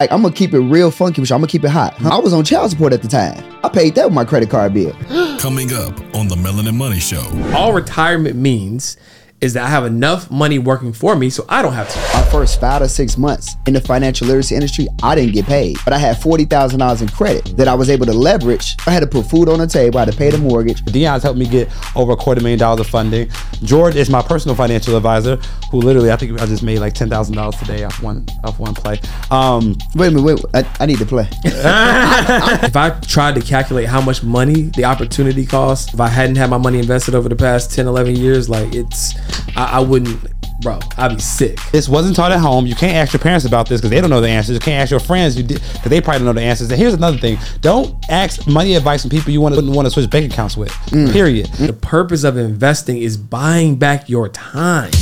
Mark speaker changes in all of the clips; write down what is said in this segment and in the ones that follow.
Speaker 1: Like I'm gonna keep it real funky, which I'm gonna keep it hot. I was on child support at the time. I paid that with my credit card bill.
Speaker 2: Coming up on the Melanin Money Show.
Speaker 3: All retirement means is that I have enough money working for me so I don't have to.
Speaker 1: My first five to six months in the financial literacy industry, I didn't get paid, but I had forty thousand dollars in credit that I was able to leverage. I had to put food on the table. I had to pay the mortgage.
Speaker 4: Dion's helped me get over a quarter million dollars of funding. George is my personal financial advisor, who literally I think I just made like ten thousand dollars today off one off one play. Um,
Speaker 1: Wait a minute, wait, I, I need to play.
Speaker 3: if I tried to calculate how much money the opportunity cost, if I hadn't had my money invested over the past 10, 11 years, like it's, I, I wouldn't, bro, I'd be sick.
Speaker 4: this wasn't taught at home. You can't ask your parents about this because they don't know the answers. You can't ask your friends because they probably don't know the answers. And here's another thing: don't ask money advice from people you want to want to switch bank accounts with. Mm. Period.
Speaker 3: The purpose of investing is buying back your time.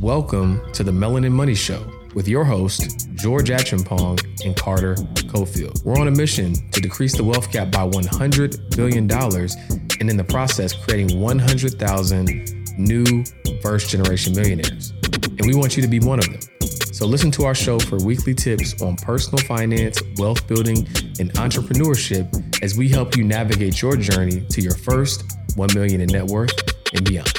Speaker 5: Welcome to the Melanin Money Show with your host, George Acheampong and Carter Cofield. We're on a mission to decrease the wealth gap by $100 billion and in the process, creating 100,000 new first generation millionaires. And we want you to be one of them. So listen to our show for weekly tips on personal finance, wealth building, and entrepreneurship as we help you navigate your journey to your first 1 million in net worth and beyond.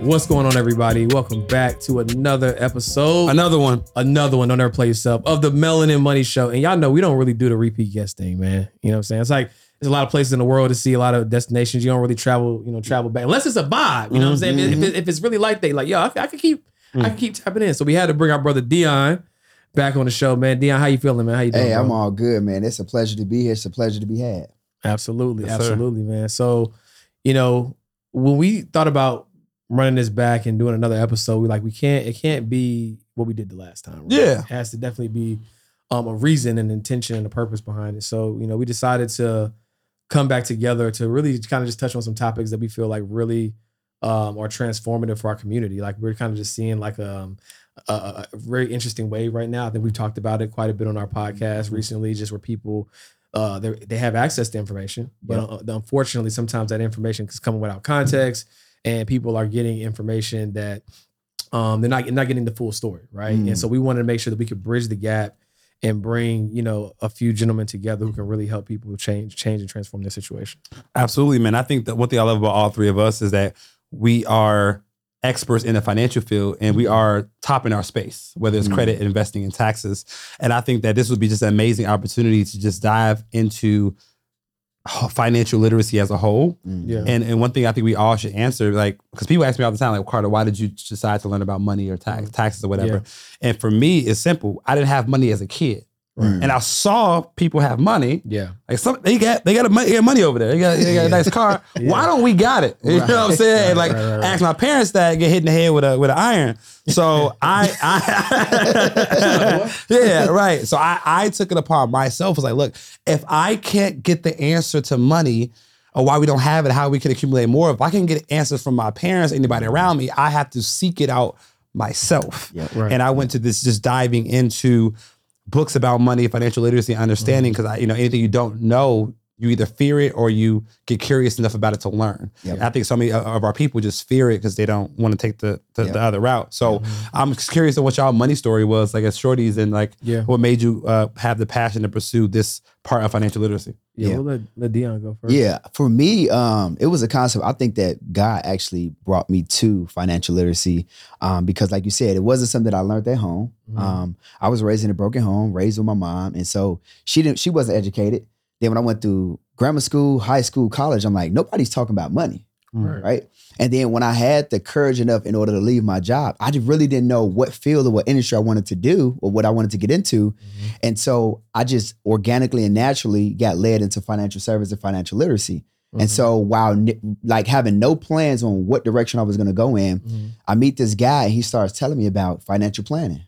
Speaker 3: What's going on, everybody? Welcome back to another episode.
Speaker 4: Another one.
Speaker 3: another one on their play yourself of the Melanin Money Show. And y'all know we don't really do the repeat guest thing, man. You know what I'm saying? It's like there's a lot of places in the world to see a lot of destinations. You don't really travel, you know, travel back unless it's a vibe. You know what I'm saying? If, it- if it's really like they like, yo, I, I can keep, I can keep tapping in. So we had to bring our brother Dion back on the show, man. Dion, how you feeling, man? How you doing?
Speaker 1: Hey,
Speaker 3: bro?
Speaker 1: I'm all good, man. It's a pleasure to be here. It's a pleasure to be had.
Speaker 3: Absolutely,
Speaker 4: Yes, sir.
Speaker 3: absolutely, man. So, you know, when we thought about running this back and doing another episode, we like we can't. It can't be what we did the last time. right?
Speaker 4: Yeah.
Speaker 3: it has to definitely be um, a reason and intention and a purpose behind it. So, you know, we decided to come back together to really kind of just touch on some topics that we feel like really um, are transformative for our community. Like we're kind of just seeing like um, a, a, very interesting wave right now. I think we've talked about it quite a bit on our podcast recently, just where people uh, they they have access to information, but uh, unfortunately, sometimes that information is coming without context, and people are getting information that um, they're not not getting the full story, right?
Speaker 1: Mm.
Speaker 3: And so we wanted to make sure that we could bridge the gap and bring you know a few gentlemen together who can really help people change change and transform their situation.
Speaker 4: Absolutely, man. I think that one thing I love about all three of us is that we are experts in the financial field and we are top in our space, whether it's credit, mm-hmm. investing, and taxes. And I think that this would be just an amazing opportunity to just dive into financial literacy as a whole.
Speaker 1: Mm.
Speaker 3: Yeah.
Speaker 4: And and one thing I think we all should answer, like, because people ask me all the time, like, Carter, why did you decide to learn about money or tax, taxes or whatever? And for me, it's simple. I didn't have money as a kid,
Speaker 1: Mm.
Speaker 4: and I saw people have money.
Speaker 3: Yeah,
Speaker 4: Like some, they got they got a money, they got money over there. They got, they got a nice car. Why don't we got it? You know what I'm saying?
Speaker 3: Right,
Speaker 4: like
Speaker 3: right, right, right.
Speaker 4: ask my parents that get hit in the head with a with an iron. So I, I yeah, right. So I I took it upon myself. I was like, look, if I can't get the answer to money or why we don't have it, how we can accumulate more. If I can get answers from my parents, anybody around me, I have to seek it out myself.
Speaker 1: Yeah.
Speaker 3: Right.
Speaker 4: And I went to this just diving into books about money, financial literacy, understanding. Mm-hmm. Because I, you know, anything you don't know, you either fear it or you get curious enough about it to learn.
Speaker 1: Yep.
Speaker 4: I think so many of- of our people just fear it because they don't want to take the the,
Speaker 1: Yep.
Speaker 4: the other route. So I'm just curious of what y'all money story was like as shorties and like
Speaker 3: Yeah.
Speaker 4: what made you uh, have the passion to pursue this part of financial literacy.
Speaker 3: yeah.
Speaker 1: Yeah.
Speaker 3: We'll let, let Dion go first.
Speaker 1: Yeah, for me, um, it was a concept. I think that God actually brought me to financial literacy um, because, like you said, it wasn't something that I learned at home.
Speaker 3: Mhm.
Speaker 1: Um, I was raised in a broken home, raised with my mom, and so she didn't. She wasn't educated. Then when I went through grammar school, high school, college, I'm like, nobody's talking about money,
Speaker 3: Right.
Speaker 1: right? And then when I had the courage enough in order to leave my job, I just really didn't know what field or what industry I wanted to do or what I wanted to get into. And so I just organically and naturally got led into financial service and financial literacy.
Speaker 3: Mm-hmm.
Speaker 1: And so while like having no plans on what direction I was going to go in,
Speaker 3: Mhm.
Speaker 1: I meet this guy and he starts telling me about financial planning.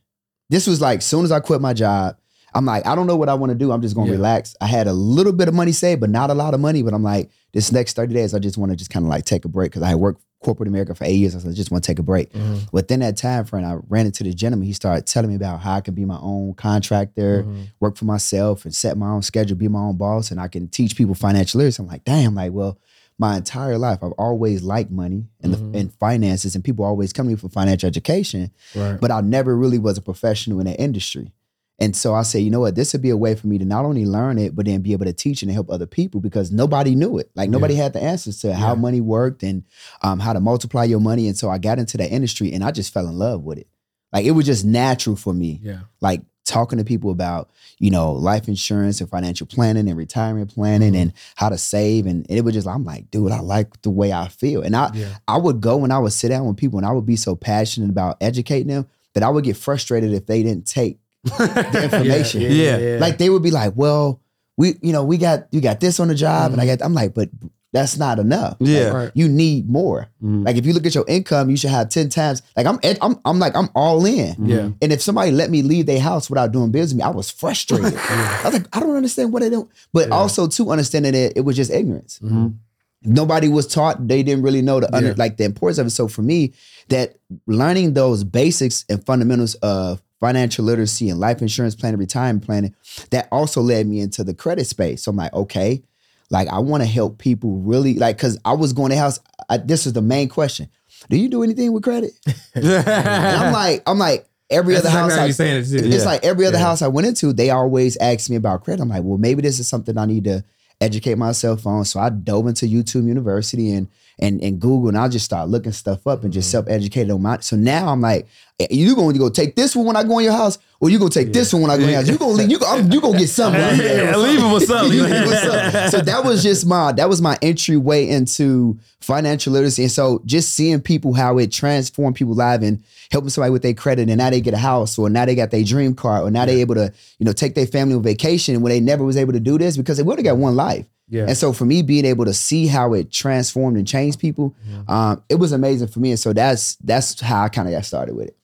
Speaker 1: This was like soon as I quit my job, I'm like, I don't know what I want to do. I'm just going to
Speaker 3: Yeah.
Speaker 1: relax. I had a little bit of money saved, but not a lot of money. But I'm like, this next 30 days, I just want to just kind of like take a break because I had worked corporate America for eight years. I said, I just want to take a break.
Speaker 3: Mhm.
Speaker 1: Within that time frame, I ran into the gentleman. He started telling me about how I can be my own contractor,
Speaker 3: Mhm.
Speaker 1: work for myself, and set my own schedule, be my own boss, and I can teach people financial literacy. I'm like, damn, like, well, my entire life, I've always liked money and,
Speaker 3: Mhm.
Speaker 1: the, and finances, and people always come to me for financial education,
Speaker 3: Right.
Speaker 1: but I never really was a professional in that industry. And so I say, you know what, this would be a way for me to not only learn it, but then be able to teach and help other people because nobody knew it. Like nobody had the answers to how
Speaker 3: Yeah.
Speaker 1: money worked and um, how to multiply your money. And so I got into that industry and I just fell in love with it. Like it was just natural for me.
Speaker 3: Yeah.
Speaker 1: Like talking to people about, you know, life insurance and financial planning and retirement planning
Speaker 3: Mhm.
Speaker 1: and how to save. And it was just, I'm like, dude, I like the way I feel. And I,
Speaker 3: Yeah.
Speaker 1: I would go and I would sit down with people and I would be so passionate about educating them that I would get frustrated if they didn't take the information.
Speaker 4: Yeah.
Speaker 1: Like they would be like, well, we, you know, we got you got this on the job, and I got. I'm like, but that's not enough. Like,
Speaker 4: Yeah.
Speaker 3: Right.
Speaker 1: you need more.
Speaker 4: Mhm.
Speaker 1: Like if you look at your income, you should have ten times. Like I'm, I'm, I'm like I'm all in.
Speaker 3: Yeah.
Speaker 1: And if somebody let me leave their house without doing business with me, I was frustrated. I was like, I don't understand what they don't. But
Speaker 3: Yeah.
Speaker 1: also too understanding that it was just ignorance.
Speaker 3: Mhm.
Speaker 1: Nobody was taught. They didn't really know the under
Speaker 3: Yeah.
Speaker 1: like the importance of it. So for me, that learning those basics and fundamentals of financial literacy and life insurance planning, retirement planning, that also led me into the credit space. So I'm like, okay, like I want to help people really like because I was going to house. I, this is the main question. Do you do anything with credit? And I'm like, I'm like every
Speaker 3: That's
Speaker 1: other house. I,
Speaker 3: saying it too.
Speaker 1: it's
Speaker 3: Yeah.
Speaker 1: like every other
Speaker 3: Yeah.
Speaker 1: house I went into, they always asked me about credit. I'm like, well, maybe this is something I need to educate myself on. So I dove into YouTube University and and and Google, and I just start looking stuff up and just
Speaker 3: Mm-hmm.
Speaker 1: self educated on my. So now I'm like, eh, you going to go take this one when I go in your house, or you gonna take this one when I go in your house? You gonna leave, you go, I'm, you gonna get something. there.
Speaker 4: Yeah, leave it with something.
Speaker 1: You leave with something. So that was just my that was my entryway into financial literacy. And so just seeing people how it transformed people's lives and helping somebody with their credit and now they get a house or now they got their dream car or now they able to, you know, take their family on vacation when they never was able to do this because they would have got one life.
Speaker 3: Yeah.
Speaker 1: And so for me being able to see how it transformed and changed people, um, it was amazing for me. And so that's that's how I kind of got started with it.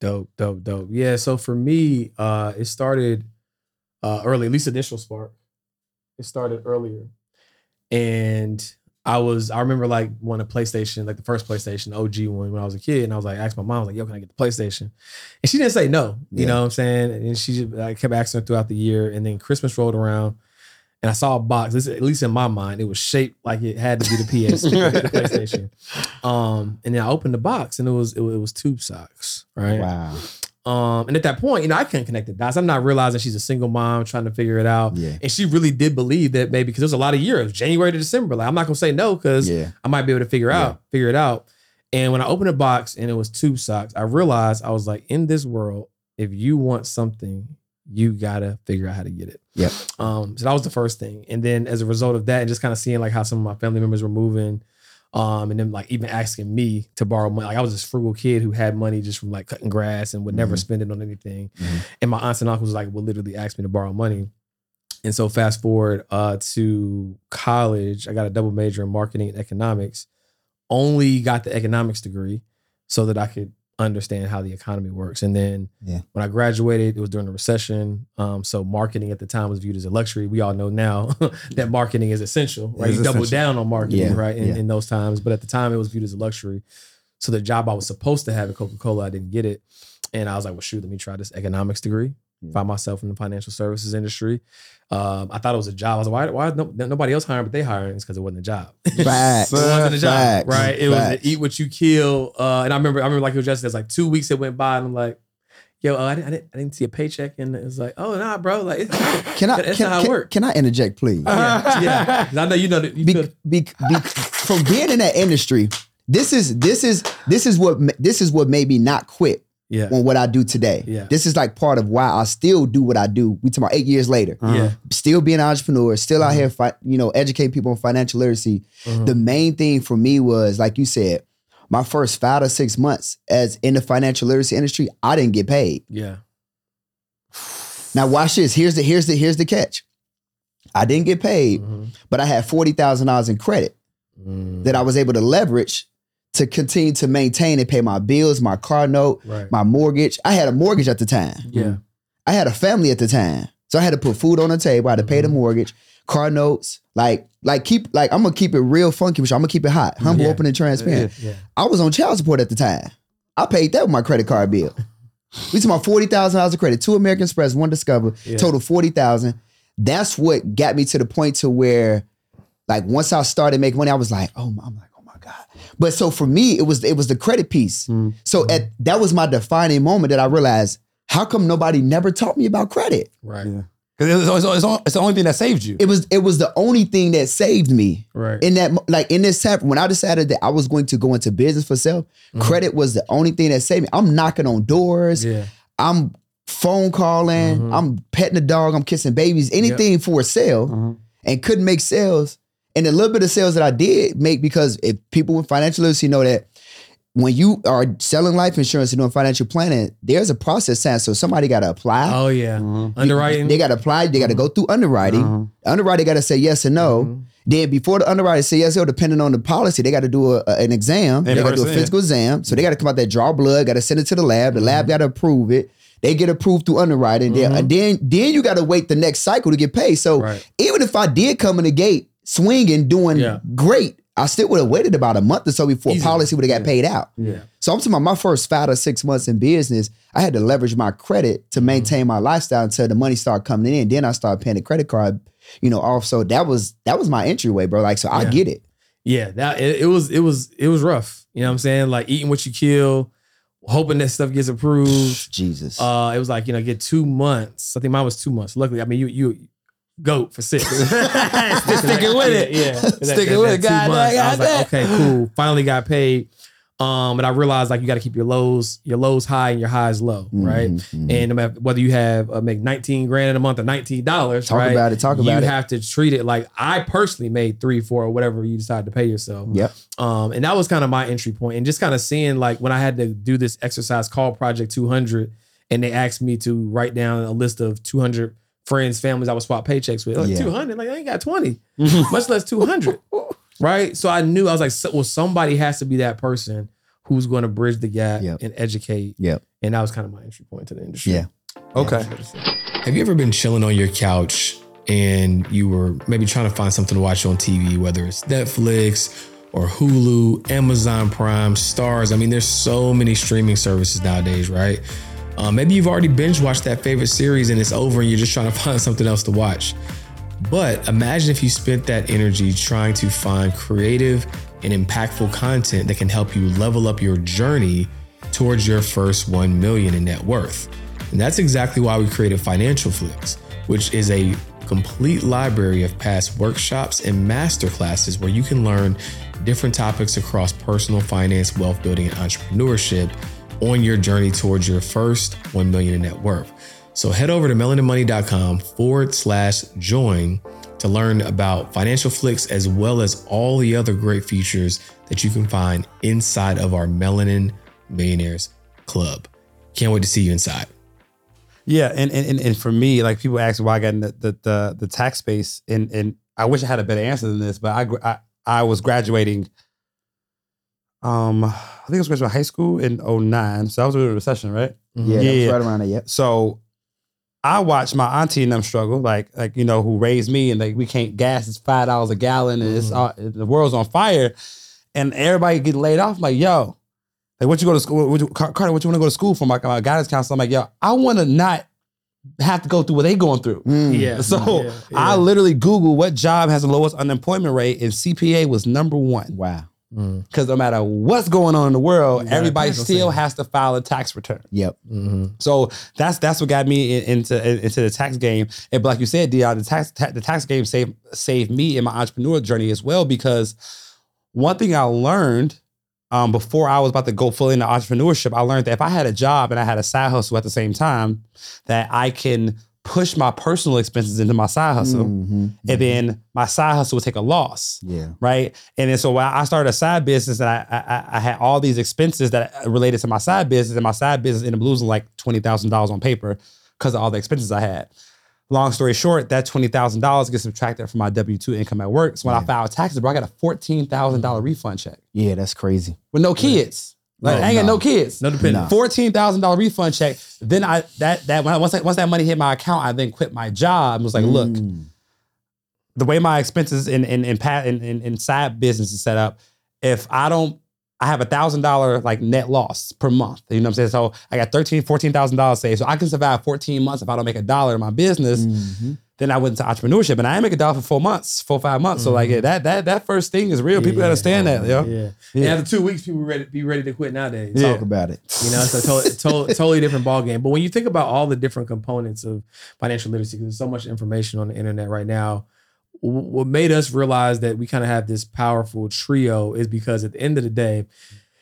Speaker 3: Dope, dope, dope. Yeah. So for me, uh, it started uh early, at least initial spark. It started earlier. And I was, I remember like when a PlayStation, like the first PlayStation, OG one when I was a kid. And I was like, asked my mom, like, yo, can I get the PlayStation? And she didn't say no. You
Speaker 1: Yeah.
Speaker 3: know what I'm saying? And she just, I kept asking her throughout the year. And then Christmas rolled around. And I saw a box, this- at least in my mind, it was shaped like it had to be the PS, the PlayStation. Um, and then I opened the box and it was it was, it was tube socks, right?
Speaker 1: Wow.
Speaker 3: Um, and at that point, you know, I couldn't connect the dots. I'm not realizing she's a single mom trying to figure it out.
Speaker 1: Yeah.
Speaker 3: And she really did believe that maybe because there was a lot of years, January to December. Like I'm not gonna say no because
Speaker 1: Yeah.
Speaker 3: I might be able to figure
Speaker 1: Yeah.
Speaker 3: out, figure it out. And when I opened the box and it was tube socks, I realized I was like, in this world, if you want something, you gotta figure out how to get it.
Speaker 1: Yep.
Speaker 3: Um, so that was the first thing. And then as a result of that, and just kind of seeing like how some of my family members were moving, um, and then like even asking me to borrow money. Like I was this frugal kid who had money just from like cutting grass and would never
Speaker 1: Mhm.
Speaker 3: spend it on anything.
Speaker 1: Mhm.
Speaker 3: And my aunts and uncles like would literally ask me to borrow money. And so fast forward uh, to college, I got a double major in marketing and economics. Only got the economics degree so that I could understand how the economy works. And then
Speaker 1: Yeah.
Speaker 3: when I graduated, it was during the recession. Um, so marketing at the time was viewed as a luxury. We all know now that marketing is essential, right?
Speaker 4: Is
Speaker 3: you double down on marketing,
Speaker 1: Yeah,
Speaker 3: right? In,
Speaker 1: yeah.
Speaker 3: in those times. But at the time, it was viewed as a luxury. So the job I was supposed to have at Coca Cola, I didn't get it. And I was like, well, shoot, let me try this economics degree.
Speaker 1: Yeah.
Speaker 3: Find myself in the financial services industry. Um, I thought it was a job. I was like, why, why no, nobody else hiring, but they hiring? It's because it wasn't a job.
Speaker 1: Facts.
Speaker 3: It wasn't a job,
Speaker 1: Facts.
Speaker 3: right? It was
Speaker 1: Facts.
Speaker 3: to eat what you kill. Uh, and I remember, I remember like it was just there's like two weeks that went by, and I'm like, yo, uh, I, didn't, I didn't, I didn't see a paycheck, and it's like, oh nah, bro, like it's,
Speaker 1: Can I
Speaker 3: That's
Speaker 1: can,
Speaker 3: how it
Speaker 1: can-
Speaker 3: works.
Speaker 1: can I interject, please?
Speaker 3: yeah, yeah. I know you know that you
Speaker 1: be, be, be, from being in that industry, this is this is this is what this is what made me not quit
Speaker 3: yeah,
Speaker 1: on what I do today.
Speaker 3: Yeah.
Speaker 1: This is like part of why I still do what I do. We talk about eight years later,
Speaker 3: yeah,
Speaker 1: still being an entrepreneur, still out here, fi- you know, educating people on financial literacy.
Speaker 3: Mhm.
Speaker 1: The main thing for me was, like you said, my first five to six months as in the financial literacy industry, I didn't get paid.
Speaker 3: yeah,
Speaker 1: Now watch this. Here's the here's the here's the catch. I didn't get paid,
Speaker 3: Mhm.
Speaker 1: but I had forty thousand dollars in credit.
Speaker 3: Mm.
Speaker 1: that I was able to leverage to continue to maintain and pay my bills, my car note,
Speaker 3: right,
Speaker 1: my mortgage. I had a mortgage at the time.
Speaker 3: yeah,
Speaker 1: I had a family at the time. So I had to put food on the table. I had to pay the
Speaker 3: Mhm.
Speaker 1: mortgage, car notes, like, like keep like I'm gonna keep it real funky, which I'm gonna keep it hot, humble,
Speaker 3: Yeah.
Speaker 1: open, and transparent.
Speaker 3: yeah,
Speaker 1: I was on child support at the time. I paid that with my credit card bill. We talking about forty thousand dollars of credit, two American Express, one Discover,
Speaker 3: Yeah.
Speaker 1: total forty thousand. That's what got me to the point to where, like, once I started making money, I was like, oh, I'm like, my god. But so for me, it was it was the credit piece.
Speaker 4: Mm.
Speaker 1: So at that was my defining moment that I realized how come nobody never taught me about credit?
Speaker 3: Right.
Speaker 4: Yeah. Because it's, it's, it's, it's the only thing that saved you.
Speaker 1: It was it was the only thing that saved me.
Speaker 3: Right.
Speaker 1: In that like in this tap, when I decided that I was going to go into business for self,
Speaker 3: Mhm.
Speaker 1: credit was the only thing that saved me. I'm knocking on doors.
Speaker 3: yeah.
Speaker 1: I'm phone calling.
Speaker 3: Mhm.
Speaker 1: I'm petting the dog. I'm kissing babies. Anything for a sale,
Speaker 4: Mhm.
Speaker 1: and couldn't make sales. And the little bit of sales that I did make because if people with financial literacy know that when you are selling life insurance and doing financial planning, there's a process time. So somebody got to apply.
Speaker 3: Oh yeah.
Speaker 4: Mhm.
Speaker 3: Underwriting.
Speaker 1: They got to apply. They got to go through underwriting.
Speaker 4: Mhm.
Speaker 1: Underwriter got to say yes or no.
Speaker 3: Mhm.
Speaker 1: Then before the underwriter say yes or no, depending on the policy, they got to do a, a- an exam.
Speaker 4: In
Speaker 1: they got to do a physical exam. So they got to come out there, draw blood, got to send it to the lab. The lab got to approve it. They get approved through underwriting. Then-. And then then you got to wait the next cycle to get paid. So
Speaker 3: Right.
Speaker 1: even if I did come in the gate swinging, doing
Speaker 3: Yeah.
Speaker 1: great, I still would have waited about a month or so before
Speaker 3: Easy.
Speaker 1: policy would have got paid out.
Speaker 3: Yeah.
Speaker 1: So I'm talking about my first five or six months in business, I had to leverage my credit to maintain my lifestyle until the money started coming in. Then I started paying the credit card, you know, off. So that was that was my entryway, bro. Like, so I get it.
Speaker 3: Yeah, that it, it was it was it was rough. You know what I'm saying? Like eating what you kill, hoping that stuff gets approved.
Speaker 1: Jesus.
Speaker 3: Uh, it was like you know, get two months. I think mine was two months. Luckily, I mean, you you goat for six.
Speaker 4: Sticking with it.
Speaker 3: Yeah, yeah.
Speaker 4: Sticking with it.
Speaker 3: two
Speaker 4: God
Speaker 3: months, I was like, okay, cool. Finally got paid. Um, and I realized like you got to keep your lows, your lows high and your highs low, right?
Speaker 1: Mhm, mhm.
Speaker 3: And no matter whether you have uh, make 19 grand in a month or 19 dollars,
Speaker 1: Talk
Speaker 3: right?
Speaker 1: about it, talk
Speaker 3: you
Speaker 1: about it.
Speaker 3: You have to treat it like I personally made three, four, or whatever you decide to pay yourself.
Speaker 1: Yep.
Speaker 3: Um, and that was kind of my entry point, and just kind of seeing like when I had to do this exercise called Project 200, and they asked me to write down a list of 200 friends, families I would swap paychecks with. Like
Speaker 1: Yeah.
Speaker 3: 200, like I ain't got 20, much less 200, right? So I knew I was like, so, well, somebody has to be that person who's going to bridge the gap
Speaker 1: Yep.
Speaker 3: and educate.
Speaker 1: Yep.
Speaker 3: And that was kind of my entry point to the industry.
Speaker 1: Yeah.
Speaker 4: Okay.
Speaker 5: Have you ever been chilling on your couch and you were maybe trying to find something to watch on TV, whether it's Netflix or Hulu, Amazon Prime, Starz? I mean, there's so many streaming services nowadays, right? Uh, maybe you've already binge watched that favorite series and it's over and you're just trying to find something else to watch. But imagine if you spent that energy trying to find creative and impactful content that can help you level up your journey towards your first 1 million in net worth. And that's exactly why we created Financial Flix, which is a complete library of past workshops and masterclasses where you can learn different topics across personal finance, wealth building, and entrepreneurship on your journey towards your first 1 million in net worth. So head over to melaninmoney.com forward slash join to learn about financial flix as well as all the other great features that you can find inside of our Melanin Millionaires Club. Can't wait to see you inside.
Speaker 4: Yeah, and and and, for me, like people ask why I got in the the the, the tax space, and and I wish I had a better answer than this, but I I, I was graduating. Um, I think I was graduating high school in 09. so I was in a recession, right?
Speaker 1: Yeah,
Speaker 4: Yeah.
Speaker 1: was right around it. Yeah.
Speaker 4: So I watched my auntie and them struggle, like like you know who raised me, and like we can't gas is five dollars a gallon, and it's all, the world's on fire, and everybody get laid off. I'm like yo, like what you go to school? What you, Carter, what you want to go to school for? My, my guidance counselor. I'm like yo, I want to not have to go through what they going through.
Speaker 1: Mm.
Speaker 3: Yeah.
Speaker 4: So mm-hmm.
Speaker 3: Yeah,
Speaker 4: I literally Googled what job has the lowest unemployment rate, and CPA was number one.
Speaker 1: Wow.
Speaker 3: Mm.
Speaker 4: Because no matter what's going on in the world, everybody still has to file a tax return.
Speaker 1: Yep.
Speaker 3: Mm-hmm.
Speaker 4: So that's that's what got me in- into into the tax game. And but like you said, Dion, the tax ta- the tax game saved saved me in my entrepreneur journey as well because one thing I learned um, before I was about to go fully into entrepreneurship, I learned that if I had a job and I had a side hustle at the same time, that I can push my personal expenses into my side hustle,
Speaker 1: Mhm.
Speaker 4: and then my side hustle would take a loss
Speaker 1: Yeah.
Speaker 4: right? And then so I started a side business, and I, I I had all these expenses that related to my side business, and my side business ended up losing like twenty thousand dollars on paper because of all the expenses I had. Long story short, that twenty thousand dollars gets subtracted from my W two income at work. So when I filed taxes, bro, I got a fourteen thousand dollar refund check
Speaker 1: Yeah, that's crazy.
Speaker 4: with no kids. Like I ain't got
Speaker 1: no.
Speaker 4: kids.
Speaker 3: No dependence.
Speaker 4: Fourteen thousand dollar refund check. Then I that that when I, once that once that money hit my account, I then quit my job and was like, look,
Speaker 1: Mm.
Speaker 4: the way my expenses in in in in, in, in side business is set up, if I don't, I have a thousand dollar like net loss per month. You know what I'm saying? So I got thirteen, fourteen thousand dollars saved. So I can survive 14 months if I don't make a dollar in my business.
Speaker 1: Mhm.
Speaker 4: Then I went into entrepreneurship, and I ain't make a dollar for four months, four five months. So like yeah, mm-hmm. that that that first thing is real. People
Speaker 3: Yeah.
Speaker 4: understand that, yo.
Speaker 3: Yeah.
Speaker 4: Yeah.
Speaker 3: And after two weeks, people ready be ready to quit nowadays.
Speaker 4: Yeah.
Speaker 1: Talk about it.
Speaker 3: You know, it's a to- to- totally different ball game. But when you think about all the different components of financial literacy, because there's so much information on the internet right now, what made us realize that we kind of have this powerful trio is because at the end of the day,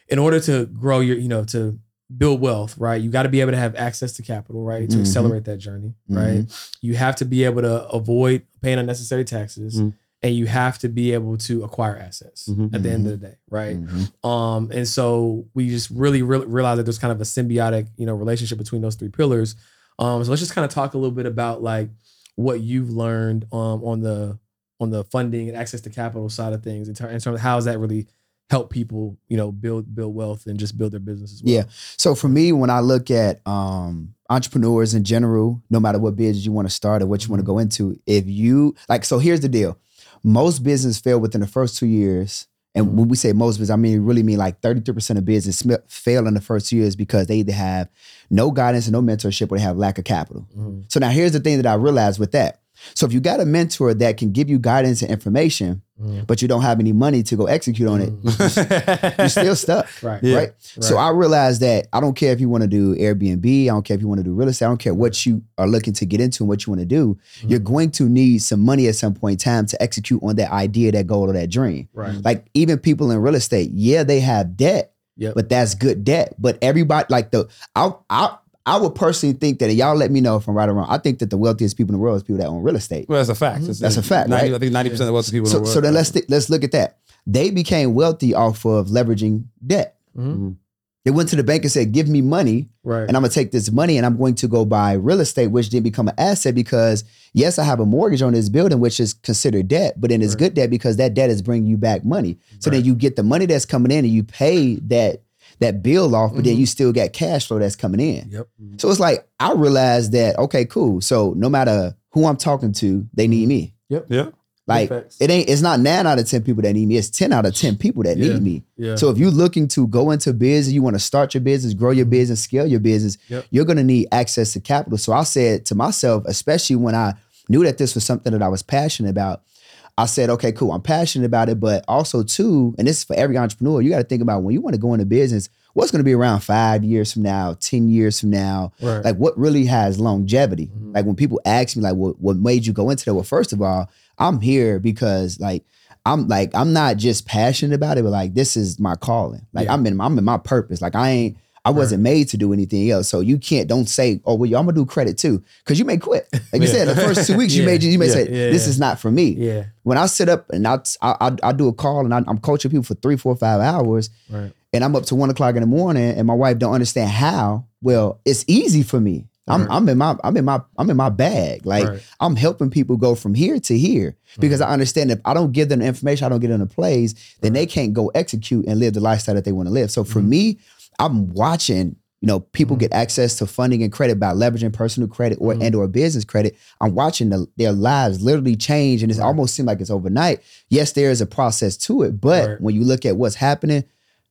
Speaker 3: in order to grow your, you know, to build wealth, right, you got to be able to have access to capital, right, to
Speaker 1: Mhm.
Speaker 3: accelerate that journey, right. You have to be able to avoid paying unnecessary taxes.
Speaker 4: Mhm.
Speaker 3: And you have to be able to acquire assets
Speaker 4: Mhm.
Speaker 3: at the end of the day, right?
Speaker 1: Mhm.
Speaker 3: Um, and so we just really, really realized that there's kind of a symbiotic, you know, relationship between those three pillars. Um, so let's just kind of talk a little bit about like what you've learned um, on the on the funding and access to capital side of things in, ter- in terms of how does that really help people, you know, build build wealth and just build their business as well.
Speaker 1: Yeah. So for me, when I look at um, entrepreneurs in general, no matter what business you want to start or what you want to go into, if you like, so here's the deal: most business fail within the first two years. And when we say most business, I mean really mean like 33% of business fail in the first two years because they either have no guidance and no mentorship or they have lack of capital.
Speaker 3: Mhm.
Speaker 1: So now here's the thing that I realized with that. So if you got a mentor that can give you guidance and information, But you don't have any money to go execute on it, mm. you're still stuck.
Speaker 3: Right.
Speaker 4: Yeah.
Speaker 1: Right. So I realized that I don't care if you want to do Airbnb, I don't care if you want to do real estate, I don't care what you are looking to get into and what you want to do. Mm-hmm. You're going to need some money at some point in time to execute on that idea, that goal, or that dream.
Speaker 3: Right.
Speaker 1: Like even people in real estate, yeah, they have debt,
Speaker 3: Yep.
Speaker 1: but that's good debt. But everybody, like the, I, I, I would personally think that and y'all let me know if I'm right or wrong. I think that the wealthiest people in the world is people that own real estate.
Speaker 4: Well, that's a fact. It's-
Speaker 1: That's a fact,
Speaker 4: 90
Speaker 1: right?
Speaker 4: I think ninety percent of the wealthiest people in
Speaker 1: So,
Speaker 4: the world.
Speaker 1: so then let's th- let's look at that. They became wealthy off of leveraging debt.
Speaker 3: Mhm.
Speaker 1: They went to the bank and said, "Give me money."
Speaker 3: Right.
Speaker 1: and I'm gonna take this money and I'm going to go buy real estate, which didn't become an asset because yes, I have a mortgage on this building, which is considered debt, but then it's
Speaker 3: Right.
Speaker 1: good debt because that debt is bringing you back money. So then you get the money that's coming in and you pay that that bill off, but then
Speaker 3: Mhm.
Speaker 1: you still got cash flow that's coming in.
Speaker 3: Yep.
Speaker 1: So it's like I realized that okay, cool. So no matter who I'm talking to, they need me. Yep.
Speaker 4: yeah.
Speaker 1: Like
Speaker 3: facts.
Speaker 1: it ain't. It's not nine out of ten people that need me. It's ten out of ten people that
Speaker 3: Yeah.
Speaker 1: need me.
Speaker 3: Yeah.
Speaker 1: So if you're looking to go into business, you want to start your business, grow your business, scale your business,
Speaker 3: Yep.
Speaker 1: you're going to need access to capital. So I said to myself, especially when I knew that this was something that I was passionate about, I said, okay, cool, I'm passionate about it, but also too, and this is for every entrepreneur, you got to think about when you want to go into business, what's going to be around five years from now, 10 years from now,
Speaker 3: right.
Speaker 1: like what really has longevity
Speaker 3: Mhm.
Speaker 1: like when people ask me like what, what made you go into that well first of all i'm here because like i'm like i'm not just passionate about it but like this is my calling like
Speaker 3: Yeah.
Speaker 1: i'm in i'm in my purpose like i ain't I wasn't made to do anything else, so you can't. Don't say, "Oh, well, I'm gonna do credit too," because you may quit. Like you said, the first two weeks, you may you may say. "This is not for me."
Speaker 3: yeah.
Speaker 1: When I sit up and I I, I, do a call and I, I'm coaching people for three, four, five hours,
Speaker 3: Right.
Speaker 1: and I'm up to one o'clock in the morning, and my wife don't understand how. Well, it's easy for me. I'm
Speaker 3: Right.
Speaker 1: I'm in my I'm in my I'm in my bag. Like
Speaker 3: Right.
Speaker 1: I'm helping people go from here to here because I understand if I don't give them the information, I don't get them the plays, then they can't go execute and live the lifestyle that they want to live. So for
Speaker 3: Mhm.
Speaker 1: me, I'm watching. You know, people
Speaker 3: Mhm.
Speaker 1: get access to funding and credit by leveraging personal credit or
Speaker 3: Mhm.
Speaker 1: and or business credit. I'm watching the, their lives literally change, and it
Speaker 3: Right.
Speaker 1: almost seemed like it's overnight. Yes, there is a process to it, but
Speaker 3: Right.
Speaker 1: when you look at what's happening,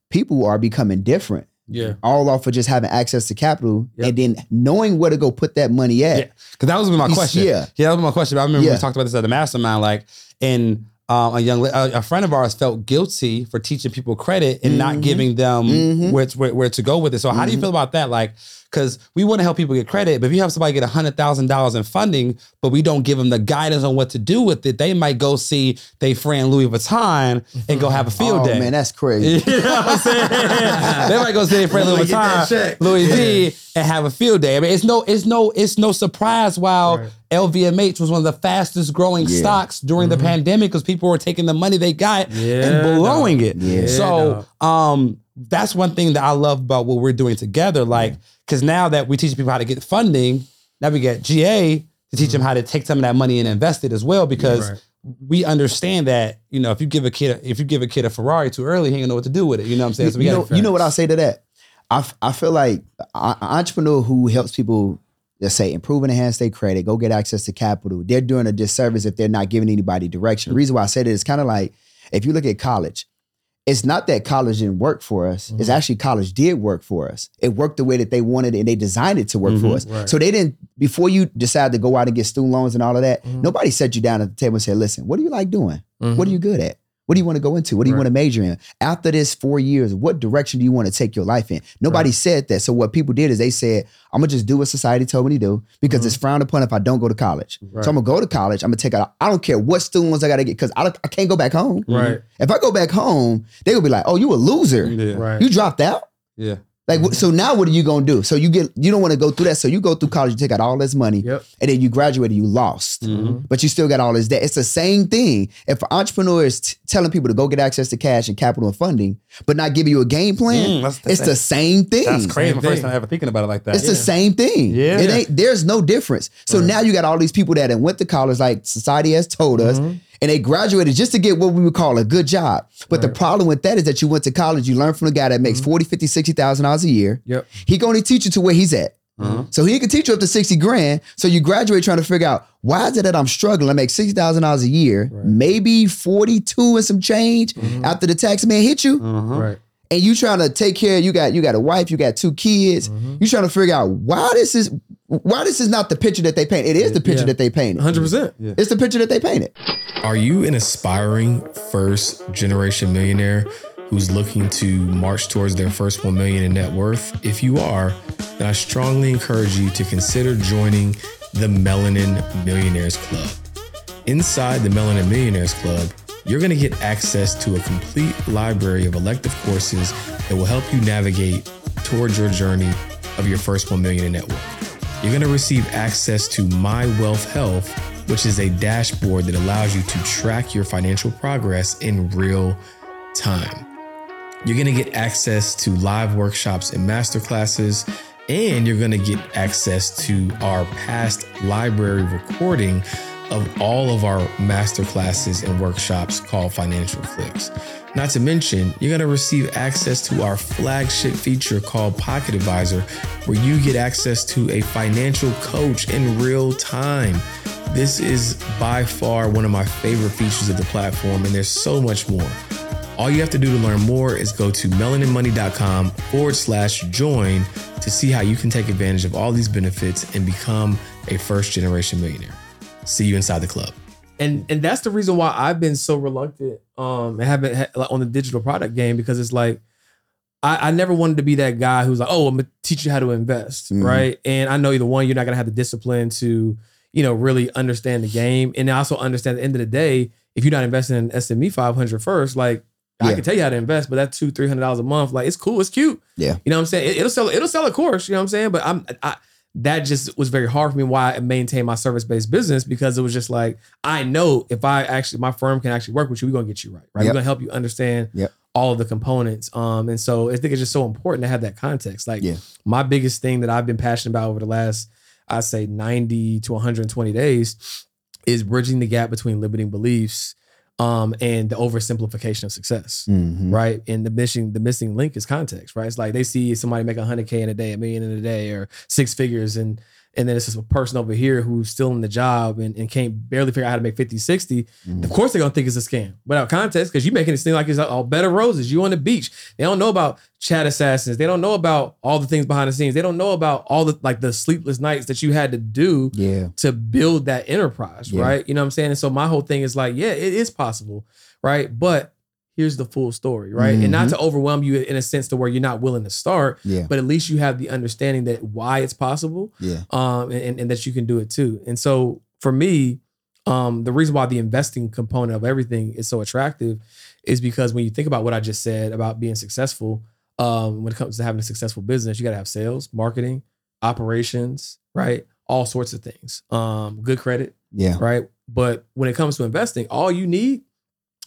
Speaker 1: people are becoming different
Speaker 3: Yeah.
Speaker 1: all off of just having access to capital
Speaker 3: Yep.
Speaker 1: and then knowing where to go put that money at.
Speaker 4: Yeah. Because that was my question.
Speaker 1: yeah.
Speaker 4: yeah, that was my question. I remember
Speaker 1: Yeah.
Speaker 4: we talked about this at the mastermind. Like, and um, a young a, a friend of ours felt guilty for teaching people credit and not
Speaker 1: Mhm.
Speaker 4: giving them
Speaker 1: Mhm.
Speaker 4: where, to- where where to go with it. So, how do you
Speaker 1: Mhm.
Speaker 4: feel about that? Like, because we want to help people get credit, but if you have somebody get hundred thousand dollars in funding, but we don't give them the guidance on what to do with it, they might go see their friend Louis Vuitton and go have a field day.
Speaker 1: oh
Speaker 4: day.
Speaker 1: man, that's crazy.
Speaker 4: You know what I'm saying? they might go see their friend Louis
Speaker 3: me get that
Speaker 4: Vuitton,
Speaker 3: check.
Speaker 4: Louis V, and have a field day. I mean, it's no, it's no, it's no surprise. While
Speaker 3: Right.
Speaker 4: LVMH was one of the fastest growing
Speaker 1: Yeah.
Speaker 4: stocks during the pandemic because people were taking the money they got
Speaker 3: Mm-hmm. Yeah,
Speaker 4: and blowing it.
Speaker 1: Yeah.
Speaker 4: So, um, that's one thing that I love about what we're doing together. Like, because now that we teach people how to get funding, now we get GA to teach them how to take some of that money and invest it as well. Because
Speaker 3: Mm-hmm. Right.
Speaker 4: we understand that you know if you give a kid a, if you give a kid a Ferrari too early, he ain't gonna know what to do with it. You know what I'm saying? So we
Speaker 1: you,
Speaker 4: got
Speaker 1: know, you know what I'll say to that? I, f- I feel like an entrepreneur who helps people, let's say, improve and enhance their credit, go get access to capital, they're doing a disservice if they're not giving anybody direction. The reason why I say that is kind of like if you look at college, it's not that college didn't work for us. It's
Speaker 3: Mhm.
Speaker 1: actually college did work for us. It worked the way that they wanted and they designed it to work
Speaker 4: Mhm.
Speaker 1: for us.
Speaker 3: Right.
Speaker 1: So they didn't, before you decide to go out and get student loans and all of that,
Speaker 3: Mhm.
Speaker 1: nobody set you down at the table and said, listen, what do you like doing? What are you good at? What do you want to go into? What do you
Speaker 3: Right.
Speaker 1: want to major in? After this four years, what direction do you want to take your life in? Nobody
Speaker 3: Right.
Speaker 1: said that. So what people did is they said, I'm gonna just do what society told me to do because
Speaker 3: Mhm.
Speaker 1: it's frowned upon if I don't go to college.
Speaker 3: Right.
Speaker 1: So I'm gonna go to college. I'm gonna take out. I don't care what student loans I gotta get because I, I can't go back home.
Speaker 3: Right.
Speaker 1: If I go back home, they will be like, "Oh, you a loser.
Speaker 4: Yeah.
Speaker 3: Right.
Speaker 1: You dropped out."
Speaker 4: Yeah.
Speaker 1: Like, wh- so now what are you gonna do? So you get, you don't want to go through that. So you go through college, you take out all this money,
Speaker 3: Yep.
Speaker 1: and then you graduated, you lost,
Speaker 4: Mhm.
Speaker 1: but you still got all this debt. It's the same thing. If an entrepreneur is t- telling people to go get access to cash and capital and funding, but not giving you a game plan,
Speaker 4: Mm, that's the
Speaker 1: it's the same thing.
Speaker 4: That's crazy.
Speaker 3: Same
Speaker 4: first
Speaker 3: thing.
Speaker 4: time ever thinking about it like that.
Speaker 1: It's the same thing.
Speaker 4: Yeah.
Speaker 1: It ain't there's no difference. So
Speaker 3: Right.
Speaker 1: now you got all these people that went to college, like society has told us,
Speaker 3: Mhm.
Speaker 1: And they graduated just to get what we would call a good job. But the problem with that is that you went to college, you learned from the guy that makes 40, 50, 60,000 dollars a year.
Speaker 3: Yep.
Speaker 1: He can only teach you to where he's at.
Speaker 4: Uh-huh.
Speaker 1: So he can teach you up to 60 grand. So you graduate trying to figure out why is it that I'm struggling? I make $60,000 a year,
Speaker 3: Right.
Speaker 1: maybe 42 and some change
Speaker 3: Mhm.
Speaker 1: after the tax man hit you
Speaker 4: Uh-huh.
Speaker 3: Right.
Speaker 1: And you trying to take care you got you got a wife you got two kids
Speaker 3: Mhm.
Speaker 1: you trying to figure out why this is why this is not the picture that they paint it is the picture
Speaker 3: Yeah.
Speaker 1: that they painted
Speaker 3: 100%.
Speaker 1: it's the picture that they painted
Speaker 5: Are you an aspiring first generation millionaire who's looking to march towards their first 1 million in net worth? If you are, then I strongly encourage you to consider joining the Melanin Millionaires Club. Inside the Melanin Millionaires Club, you're going to get access to a complete library of elective courses that will help you navigate towards your journey of your first 1 million in network. You're going to receive access to My Wealth Health, which is a dashboard that allows you to track your financial progress in real time. You're going to get access to live workshops and masterclasses, and you're going to get access to our past library recording of all of our masterclasses and workshops called Financial Flix. Not to mention, you're going to receive access to our flagship feature called Pocket Advisor, where you get access to a financial coach in real time. This is by far one of my favorite features of the platform, and there's so much more. All you have to do to learn more is go to melaninmoney.com forward slash join to see how you can take advantage of all these benefits and become a first generation millionaire. See you inside the club.
Speaker 3: and and that's the reason why I've been so reluctant um and haven't ha- like, on the digital product game because it's like I, I never wanted to be that guy who's like, oh, I'm gonna teach you how to invest,
Speaker 1: Mhm.
Speaker 3: right? And I know either one, you're not gonna have the discipline to, you know, really understand the game, and also understand at the end of the day, if you're not investing in S&P 500 first, like I can tell you how to invest, but that two three hundred dollars a month, like it's cool, it's cute,
Speaker 1: Yeah.
Speaker 3: You know what I'm saying? It, will sell, it'll sell a course, you know what I'm saying? But I'm I that just was very hard for me why I maintained my service based business because it was just like I know if I actually my firm can actually work with you, we're gonna get you right. Right.
Speaker 1: Yep.
Speaker 3: We're gonna help you understand
Speaker 1: Yep.
Speaker 3: all of the components. Um, and so I think it's just so important to have that context. Like
Speaker 1: Yeah.
Speaker 3: my biggest thing that I've been passionate about over the last, I say 90 to 120 days is bridging the gap between limiting beliefs um, and the oversimplification of success
Speaker 1: Mhm.
Speaker 3: right? And the missing the missing link is context, right? It's like they see somebody make hundred k in a day, a million in a day, or six figures, and and then it's just a person over here who's still in the job and, and can't barely figure out how to make 50, 60.
Speaker 1: Mhm.
Speaker 3: Of course they're gonna think it's a scam without context, because you're making it seem like it's all bed of roses. You on the beach. They don't know about chat assassins. They don't know about all the things behind the scenes. They don't know about all the like the sleepless nights that you had to do
Speaker 1: yeah
Speaker 3: to build that enterprise,
Speaker 1: Yeah.
Speaker 3: right? You know what I'm saying? And so my whole thing is like, yeah, it is possible, right? But here's the full story, right? And not to overwhelm you in a sense to where you're not willing to start,
Speaker 1: yeah
Speaker 3: but at least you have the understanding that why it's possible,
Speaker 1: yeah
Speaker 3: um, and, and that you can do it too. And so for me, um, the reason why the investing component of everything is so attractive is because when you think about what I just said about being successful, um, when it comes to having a successful business, you got to have sales, marketing, operations, right? All sorts of things. Um, good credit,
Speaker 1: yeah
Speaker 3: right? But when it comes to investing, all you need,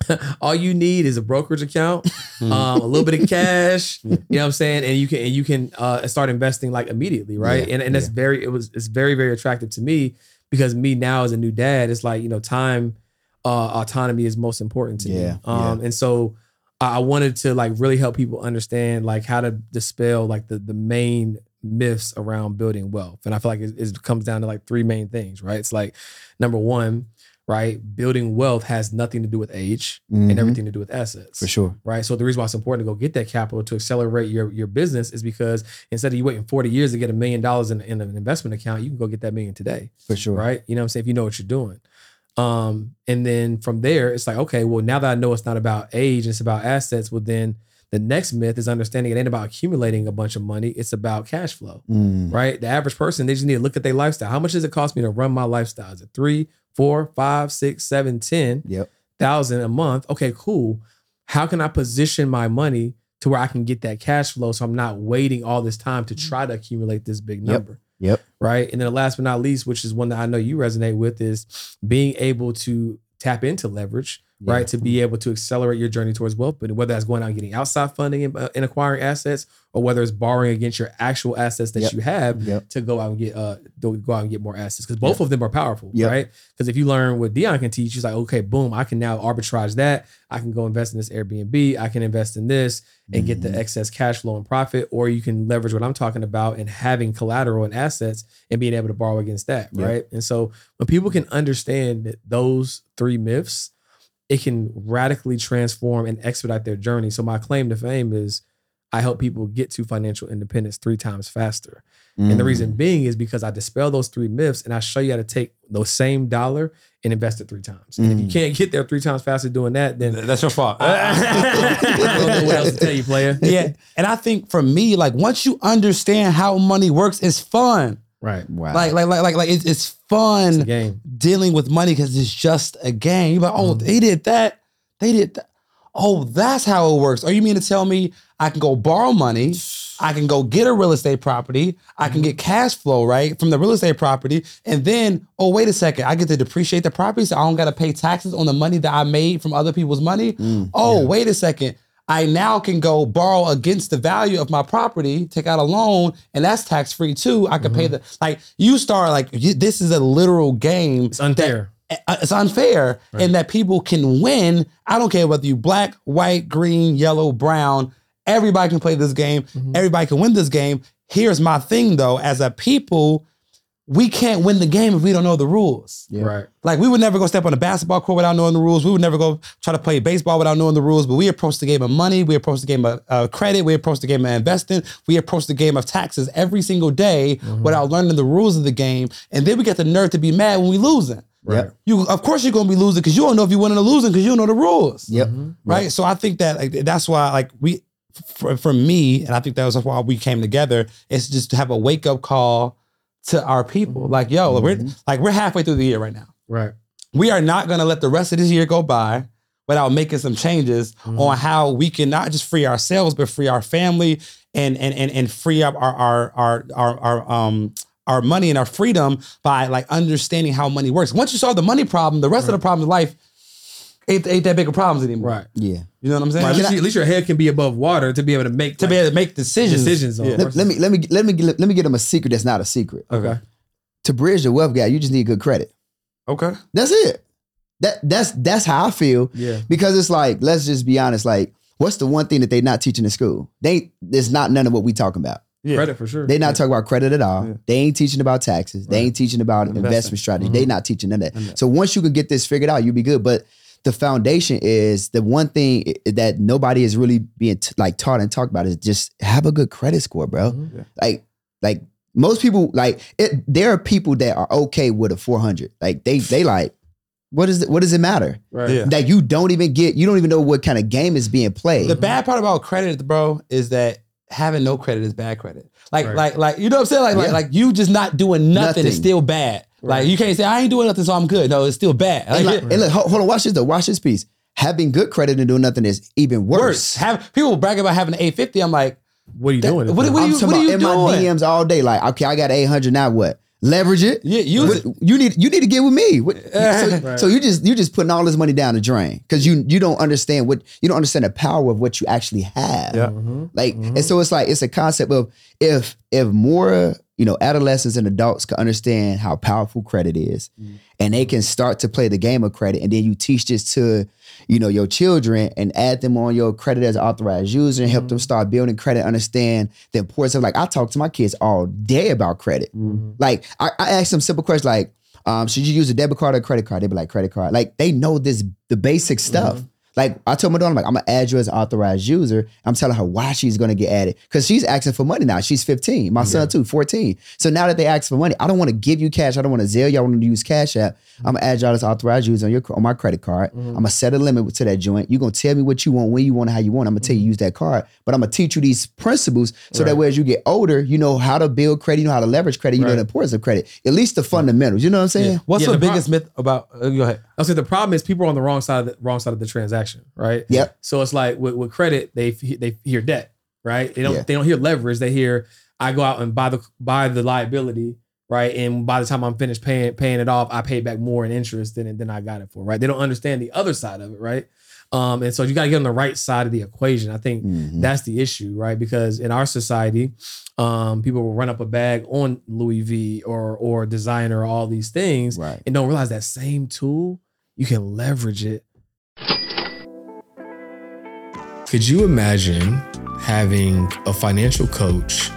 Speaker 3: all you need is a brokerage account,
Speaker 4: Hmm.
Speaker 3: um, a little bit of cash. You know what I'm saying? And you can and you can uh, start investing like immediately, right?
Speaker 1: Yeah,
Speaker 3: and and that's
Speaker 1: yeah.
Speaker 3: very it was it's very very attractive to me because me now as a new dad, it's like you know time, uh, autonomy is most important to
Speaker 1: Yeah,
Speaker 3: me. Um, and so I I wanted to like really help people understand like how to dispel like the the main myths around building wealth. And I feel like it, it comes down to like three main things, right? It's like number one, right? Building wealth has nothing to do with age
Speaker 1: Mhm.
Speaker 3: and everything to do with assets.
Speaker 1: For sure.
Speaker 3: Right. So the reason why it's important to go get that capital to accelerate your your business is because instead of you waiting 40 years to get a million dollars in, in an investment account, you can go get that million today.
Speaker 1: For sure.
Speaker 3: Right. You know what I'm saying? If you know what you're doing. Um, and then from there, it's like, okay, well, now that I know it's not about age, it's about assets, well, then the next myth is understanding it ain't about accumulating a bunch of money, it's about cash flow
Speaker 1: Mm.
Speaker 3: right? The average person, they just need to look at their lifestyle. How much does it cost me to run my lifestyle? Is it three, four, five, six, seven, ten
Speaker 1: Yep.
Speaker 3: thousand a month? Okay, cool. How can I position my money to where I can get that cash flow so I'm not waiting all this time to mm. try to accumulate this big
Speaker 1: Yep.
Speaker 3: number?
Speaker 1: Yep.
Speaker 3: Right. And then last but not least, which is one that I know you resonate with, is being able to tap into leverage,
Speaker 1: Yeah.
Speaker 3: right? To be able to accelerate your journey towards wealth, but whether that's going out and getting outside funding and, uh, and acquiring assets, or whether it's borrowing against your actual assets that
Speaker 1: Yep.
Speaker 3: you have
Speaker 1: Yep.
Speaker 3: to go out and get uh go out and get more assets because both of them are powerful,
Speaker 1: Yep.
Speaker 3: right? Because if you learn what Dion can teach, he's like, okay, boom, I can now arbitrage that. I can go invest in this Airbnb. I can invest in this and get
Speaker 1: Mm-hmm.
Speaker 3: the excess cash flow and profit, or you can leverage what I'm talking about and having collateral and assets and being able to borrow against that,
Speaker 1: Yep.
Speaker 3: right? And so when people can understand that those three myths, it can radically transform and expedite their journey. So my claim to fame is I help people get to financial independence three times faster. And the
Speaker 1: Mm.
Speaker 3: reason being is because I dispel those three myths and I show you how to take those same dollar and invest it three times. And if you
Speaker 1: Mm.
Speaker 3: can't get there three times faster doing that, then
Speaker 4: That's your fault.
Speaker 3: I don't know what else to tell you, player.
Speaker 4: yeah. And I think for me, like once you understand how money works, it's fun.
Speaker 3: Right.
Speaker 1: Wow.
Speaker 4: Like, like, like, like, like it's, it's
Speaker 3: It's
Speaker 4: fun
Speaker 3: a game.
Speaker 4: dealing with money because it's just a game. You're like, oh,
Speaker 3: Mm-hmm.
Speaker 4: they did that. They did that. Oh, that's how it works. Are you mean to tell me I can go borrow money? I can go get a real estate property. I
Speaker 3: Mm-hmm.
Speaker 4: can get cash flow, right, from the real estate property. And then, oh, wait a second, I get to depreciate the property so I don't got to pay taxes on the money that I made from other people's money.
Speaker 1: Mm,
Speaker 4: oh, wait a second. I now can go borrow against the value of my property, take out a loan, and that's tax free too. I can pay mm-hmm. the like you start like you, this is a literal game.
Speaker 3: It's unfair.
Speaker 4: Eh, uh, It's unfair, and that people can win. I don't care whether you black, white, green, yellow, brown. Everybody can play this game. Mm-hmm. Everybody can win this game. Here's my thing though: as a people, we can't win the game if we don't know the rules.
Speaker 1: Yeah.
Speaker 3: Right.
Speaker 4: Like we would never go step on a basketball court without knowing the rules. We would never go try to play baseball without knowing the rules. But we approach the game of money. We approach the game of uh, credit. We approach the game of investing. We approach the game of taxes every single day without learning the rules of the game. And then we get the nerve to be mad when we losing.
Speaker 3: Right.
Speaker 4: You, of course, you're gonna be losing because you don't know if you're winning or losing because you don't know the rules
Speaker 1: Yep.
Speaker 4: right? So I think that like that's why like we for, for me, and I think that was why we came together. Is just to have a wake up call to our people. Mm-hmm. Like, yo, we're mm-hmm. like we're halfway through the year right now.
Speaker 3: Right.
Speaker 4: We are not gonna let the rest of this year go by without making some changes mm-hmm. on how we can not just free ourselves but free our family and and and, and free up our our our our, our um our money and our freedom by like understanding how money works. Once you solve the money problem, the rest of the problems in life ain't, ain't that big of problems anymore.
Speaker 3: Right.
Speaker 1: Yeah.
Speaker 4: You know what I'm saying?
Speaker 3: Right. At, least, you- at least your head can be above water to be able to make
Speaker 4: to be able to make decisions.
Speaker 3: decisions.
Speaker 4: Yeah.
Speaker 1: Let, let me let me let me let me get them a secret that's not a secret.
Speaker 3: Okay.
Speaker 1: To bridge the wealth gap, you just need good credit.
Speaker 4: Okay.
Speaker 1: That's it. That that's that's how I feel.
Speaker 3: Yeah.
Speaker 1: Because it's like, let's just be honest. Like, what's the one thing that they're not teaching in school? They there's not none of what we talking about.
Speaker 4: Yeah.
Speaker 3: Credit for sure.
Speaker 1: They not talking about credit at all.
Speaker 4: Yeah.
Speaker 1: They ain't teaching about taxes. They ain't teaching about
Speaker 4: Investing.
Speaker 1: investment strategy.
Speaker 3: Mm-hmm.
Speaker 1: They not teaching none of that.
Speaker 4: None of that.
Speaker 1: So once you can get this figured out, you'll be good. But the foundation is the one thing that nobody is really being t- like taught and talked about is just have a good credit score, bro.
Speaker 3: Mhm.
Speaker 4: Yeah.
Speaker 1: Like, like most people, like it. There are people that are okay with a 400. Like they, they like, what is it? What does it matter?
Speaker 3: Right.
Speaker 4: Yeah.
Speaker 1: That you don't even get. You don't even know what kind of game is being played.
Speaker 4: The bad part about credit, bro, is that having no credit is bad credit. Like,
Speaker 3: Right.
Speaker 4: like, like, you know what I'm saying? Like, like,
Speaker 1: Yeah.
Speaker 4: like you just not doing nothing, is still bad.
Speaker 3: Right.
Speaker 4: Like you can't say I ain't doing nothing, so I'm good. No, it's still bad.
Speaker 1: and,
Speaker 4: Like,
Speaker 1: like, and look, hold, hold on, watch this though. Watch this piece. Having good credit and doing nothing is even worse.
Speaker 4: worse. Have people brag about having an 850. I'm like,
Speaker 3: What are you
Speaker 4: That-
Speaker 3: doing?
Speaker 4: what- what
Speaker 1: I'm
Speaker 4: you-
Speaker 1: talking
Speaker 4: are you
Speaker 1: in my? DMs all day. Like, okay, I got 800 now. What? Leverage it.
Speaker 4: yeah, use it.
Speaker 1: You need you need to get with me. What- so,
Speaker 3: Right.
Speaker 1: so you just you just putting all this money down the drain because you you don't understand what you don't understand the power of what you actually have.
Speaker 4: Yeah.
Speaker 3: Mhm.
Speaker 1: Like,
Speaker 3: Mhm.
Speaker 1: and so it's like it's a concept of if if more you know adolescents and adults can understand how powerful credit is,
Speaker 3: Mm.
Speaker 1: and they can start to play the game of credit, and then you teach this to you know your children and add them on your credit as authorized user and help them
Speaker 3: Mm-hmm.
Speaker 1: start building credit, understand the importance of like I talk to my kids all day about credit.
Speaker 3: Mm-hmm.
Speaker 1: Like I, I ask them simple questions like, Um, should you use a debit card or a credit card? They'd be like credit card. Like they know this the basic stuff. Like I told my daughter, I'm like, I'm gonna add you as an authorized user. I'm telling her why she's gonna get added. Cause she's asking for money now. She's 15. My son too, 14. So now that they ask for money, I don't want to give you cash. I don't want to Zelle you. I want to use Cash App. Mm-hmm. I'm gonna add y'all as authorized user on your on my credit card. Mm-hmm. I'm gonna set a limit to that joint. You're gonna tell me what you want, when you want, how you want. I'm gonna tell you mm-hmm. use that card. But I'm gonna teach you these principles so that way as you get older, you know how to build credit, you know how to leverage credit, you know the importance of credit. At least the fundamentals. You know what I'm saying?
Speaker 4: What's
Speaker 3: Yeah,
Speaker 4: the,
Speaker 3: the pro-
Speaker 4: biggest myth about? Uh, go ahead.
Speaker 3: I'll say the problem is people are on the wrong side of the wrong side of the transaction, right?
Speaker 1: Yep.
Speaker 3: So it's like with, with credit, they they hear debt, right? They don't
Speaker 1: Yeah.
Speaker 3: they don't hear leverage. They hear I go out and buy the buy the liability, right? And by the time I'm finished paying paying it off, I pay back more in interest than than I got it for, right? They don't understand the other side of it, right? Um, and so you got to get on the right side of the equation. I think
Speaker 1: Mhm.
Speaker 3: that's the issue, right? Because in our society, um, people will run up a bag on Louis V or or designer or all these things,
Speaker 1: Right.
Speaker 3: and don't realize that same tool you can leverage it.
Speaker 5: Could you imagine having a financial coach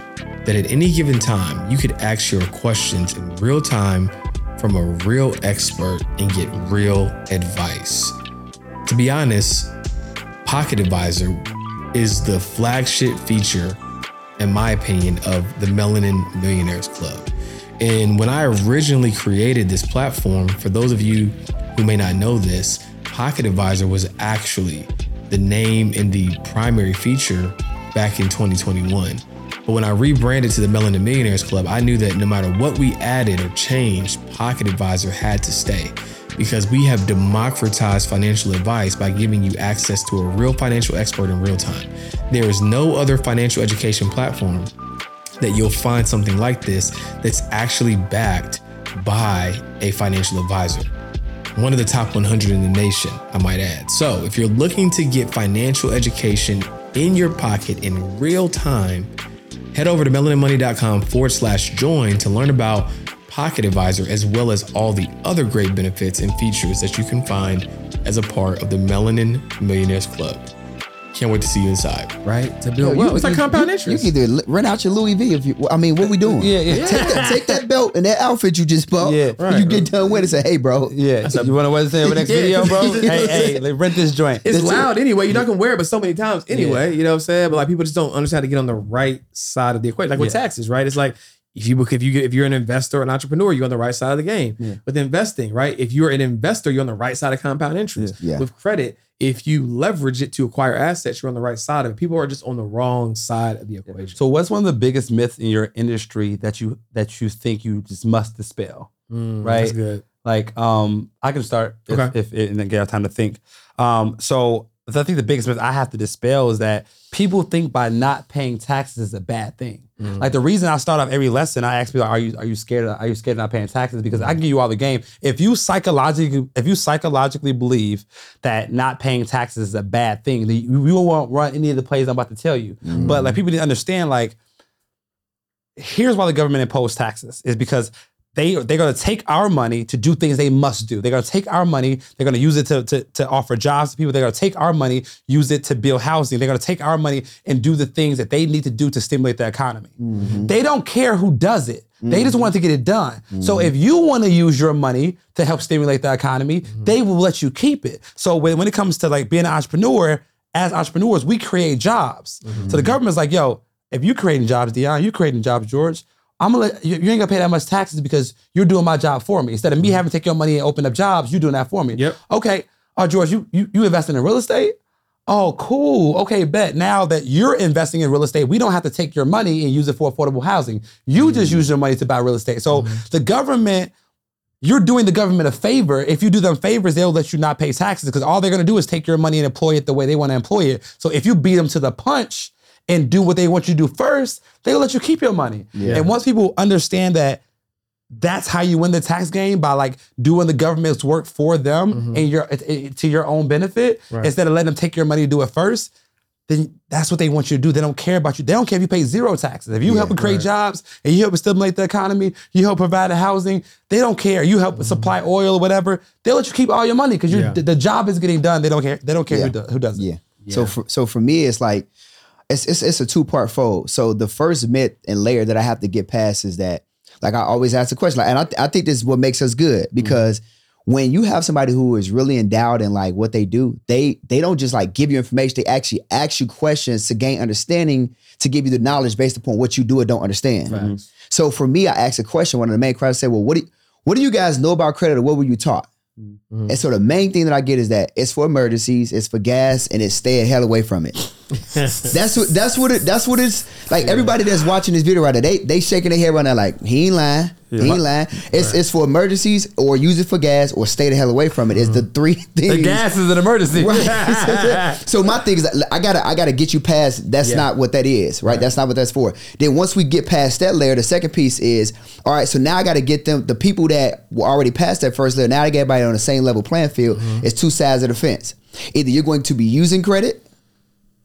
Speaker 5: that at any given time you could ask your questions in real time from a real expert and get real advice? To be honest, Pocket Advisor is the flagship feature, in my opinion, of the Melanin Millionaires Club. And when I originally created this platform, for those of you who may not know this, Pocket Advisor was actually the name and the primary feature back in 2021. But when I rebranded to the Melanin Millionaires Club, I knew that no matter what we added or changed, Pocket Advisor had to stay because we have democratized financial advice by giving you access to a real financial expert in real time. There is no other financial education platform that you'll find something like this that's actually backed by a financial advisor. One of the top 100 in the nation, I might add. So, if you're looking to get financial education in your pocket in real time, head over to melaninmoney.com forward slash join to learn about Pocket Advisor as well as all the other great benefits and features that you can find as a part of the Melanin Millionaires Club. Can't wait to see you inside.
Speaker 3: right? To build
Speaker 1: you-
Speaker 3: wealth. It's like compound
Speaker 1: you,
Speaker 3: interest.
Speaker 1: You can either rent out your Louis V if you. I mean, what we doing?
Speaker 4: Yeah, yeah.
Speaker 1: Take that, take that belt and that outfit you just bought.
Speaker 4: Yeah,
Speaker 1: when you get done with it, say, "Hey, bro,
Speaker 4: Yeah, you want to what to say over the next
Speaker 3: Yeah.
Speaker 4: video, bro? hey, hey, like, rent this joint.
Speaker 3: it's
Speaker 1: That's it.
Speaker 3: loud anyway. You're not gonna wear it, but so many times anyway. You know what I'm saying? But like people just don't understand how to get on the right side of the equation. Like with
Speaker 4: Yeah.
Speaker 3: taxes, right? It's like if you if you get if you're an investor, or an entrepreneur, you're on the right side of the game.
Speaker 4: Yeah.
Speaker 3: With investing, right? If you're an investor, you're on the right side of compound interest.
Speaker 1: Yeah.
Speaker 3: With credit, if you leverage it to acquire assets, you're on the right side of it. People are just on the wrong side of the equation.
Speaker 4: So, what's one of the biggest myths in your industry that you that you think you just must dispel?
Speaker 3: Mm,
Speaker 4: Right.
Speaker 3: That's good.
Speaker 4: Like, um, I can start if,
Speaker 3: Okay.
Speaker 4: if, and then get out time to think. Um, so I think the biggest myth I have to dispel is that people think by not paying taxes is a bad thing.
Speaker 3: Mm.
Speaker 4: Like the reason I start off every lesson, I ask people, "Are you are you scared? Of, are you scared of not paying taxes?" Because I can give you all the game. If you psychologically if you psychologically believe that not paying taxes is a bad thing, then you, you won't run any of the plays I'm about to tell you. But like people need to understand, like here's why the government imposed taxes is because they they're going to take our money to do things they must do. They're going to take our money. They're going to use it to, to to offer jobs to people. They're going to take our money, use it to build housing. They're going to take our money and do the things that they need to do to stimulate the economy. Mm-hmm. They don't care who does it. They just mm-hmm. want to get it done. So mm-hmm. if you want to use your money to help stimulate the economy, they will let you keep it. So when, when it comes to like being an entrepreneur, as entrepreneurs, we create jobs. So the government's like, yo, if you're creating jobs, Dion, you're creating jobs, George. I'm gonna let you, you ain't gonna pay that much taxes because you're doing my job for me. Instead of me mm-hmm. having to take your money and open up jobs, you're doing that for me.
Speaker 3: Yep.
Speaker 4: Okay. Oh, George, you you you investing in real estate? Oh, cool. Okay, bet. Now that you're investing in real estate, we don't have to take your money and use it for affordable housing. You just mm. use your money to buy real estate. So mm-hmm. the government, you're doing the government a favor. If you do them favors, they'll let you not pay taxes because all they're gonna do is take your money and employ it the way they want to employ it. So if you beat them to the punch and do what they want you to do first, they'll let you keep your money. And once people understand that that's how you win the tax game by like doing the government's work for them mm-hmm. and your it- it- to your own benefit
Speaker 3: Right.
Speaker 4: instead of letting them take your money to do it first. Then that's what they want you to do. They don't care about you. They don't care if you pay zero taxes. If you help create
Speaker 3: right.
Speaker 4: jobs and you help stimulate the economy, you help provide the housing. They don't care. You help mm-hmm. supply oil or whatever. They'll let you keep all your money because
Speaker 3: Yeah.
Speaker 4: the, the job is getting done. They don't care. They don't care
Speaker 1: Yeah.
Speaker 4: who, do, who does it.
Speaker 1: Yeah. So for so for me, it's like it's it's it's a two part fold. So the first myth and layer that I have to get past is that like I always ask the question, like, and I, I think this is what makes us good mm-hmm. because when you have somebody who is really endowed in like what they do, they they don't just like give you information. They actually ask you questions to gain understanding, to give you the knowledge based upon what you do or don't understand. So for me, I asked a question. One of the main questions said, "Well, what do you, what do you guys know about credit, or what were you taught?" Mm-hmm. And so the main thing that I get is that it's for emergencies, it's for gas, and it's stay the hell away from it. that's what that's what it that's what it's like. Everybody that's watching this video right now, they they shaking their head right now like he ain't lying, he ain't lying. It's it's for emergencies or use it for gas or stay the hell away from it. It's the three things.
Speaker 4: The gas is an emergency.
Speaker 1: Right. so my thing is, I gotta, I gotta get you past. That's
Speaker 3: Yeah.
Speaker 1: not what that is, right? That's not what that's for. Then once we get past that layer, the second piece is, all right. So now I gotta get them, the people that were already past that first layer. Now I get everybody on the same level playing field.
Speaker 3: Mm-hmm.
Speaker 1: It's two sides of the fence. Either you're going to be using credit.